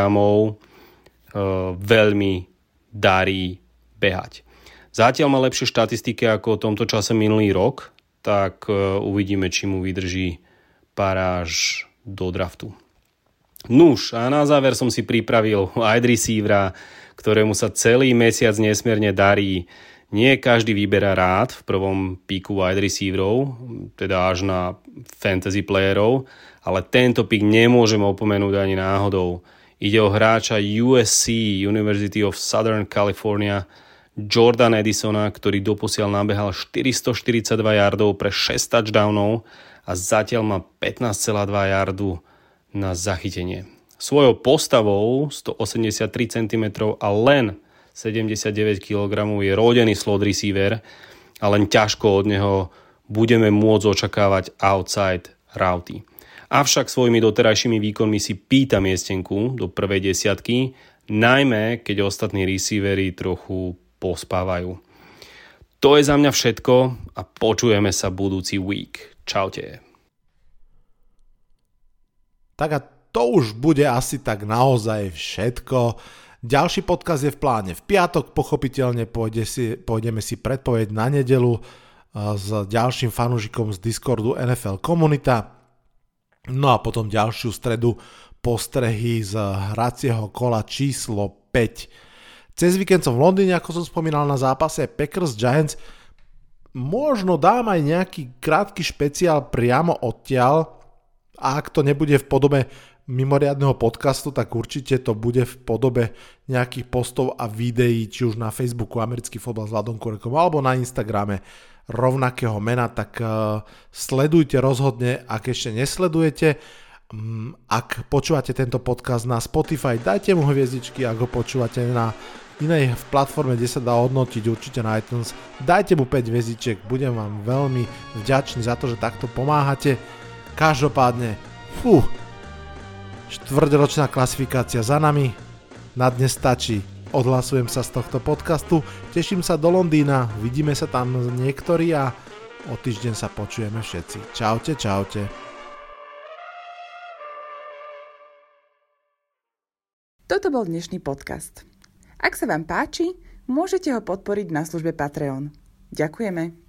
[SPEAKER 5] E, veľmi darí behať. Zatiaľ má lepšie štatistiky ako v tomto čase minulý rok, tak e, uvidíme, či mu vydrží paráž do draftu. Nuž, a na záver som si pripravil wide receivera, ktorému sa celý mesiac nesmierne darí. Nie každý vyberá rád v prvom píku wide receiverov, teda až na fantasy playerov, ale tento pík nemôžem opomenúť ani náhodou. Ide o hráča USC, University of Southern California, Jordan Edisona, ktorý doposiaľ nabehal 442 yardov pre 6 touchdownov a zatiaľ má 15,2 yardu na zachytenie. Svojou postavou 183 cm a len 79 kg je rodený slot receiver a len ťažko od neho budeme môcť očakávať outside routy. Avšak svojimi doterajšími výkonmi si pýta miestenku do prvej desiatky, najmä keď ostatní receivery trochu pospávajú. To je za mňa všetko a počujeme sa budúci week. Čaute.
[SPEAKER 3] Tak a to už bude asi tak naozaj všetko. Ďalší podkaz je v pláne. V piatok pochopiteľne pôjde si, pôjdeme si predpoveď na nedelu s ďalším fanúšikom z Discordu NFL Komunita. No a potom ďalšiu stredu postrehy z hracieho kola číslo 5. Cez víkend som v Londýne, ako som spomínal na zápase Packers Giants. Možno dám aj nejaký krátky špeciál priamo odtiaľ. Ak to nebude v podobe mimoriadného podcastu, tak určite to bude v podobe nejakých postov a videí, či už na Facebooku Americký fotbal s Vladom Kurekom alebo na Instagrame rovnakého mena, tak uh, sledujte rozhodne, ak ešte nesledujete. Um, ak počúvate tento podcast na Spotify, dajte mu hviezdičky, ak ho počúvate na inej platforme, kde sa dá hodnotiť určite na iTunes, dajte mu 5 hviezdičiek, budem vám veľmi vďačný za to, že takto pomáhate. Každopádne, fú, štvrťročná klasifikácia za nami, na dnes stačí odhlasujem sa z tohto podcastu, teším sa do Londýna, vidíme sa tam niektorí a o týždeň sa počujeme všetci. Čaute, čaute.
[SPEAKER 4] Toto bol dnešný podcast. Ak sa vám páči, môžete ho podporiť na službe Patreon. Ďakujeme.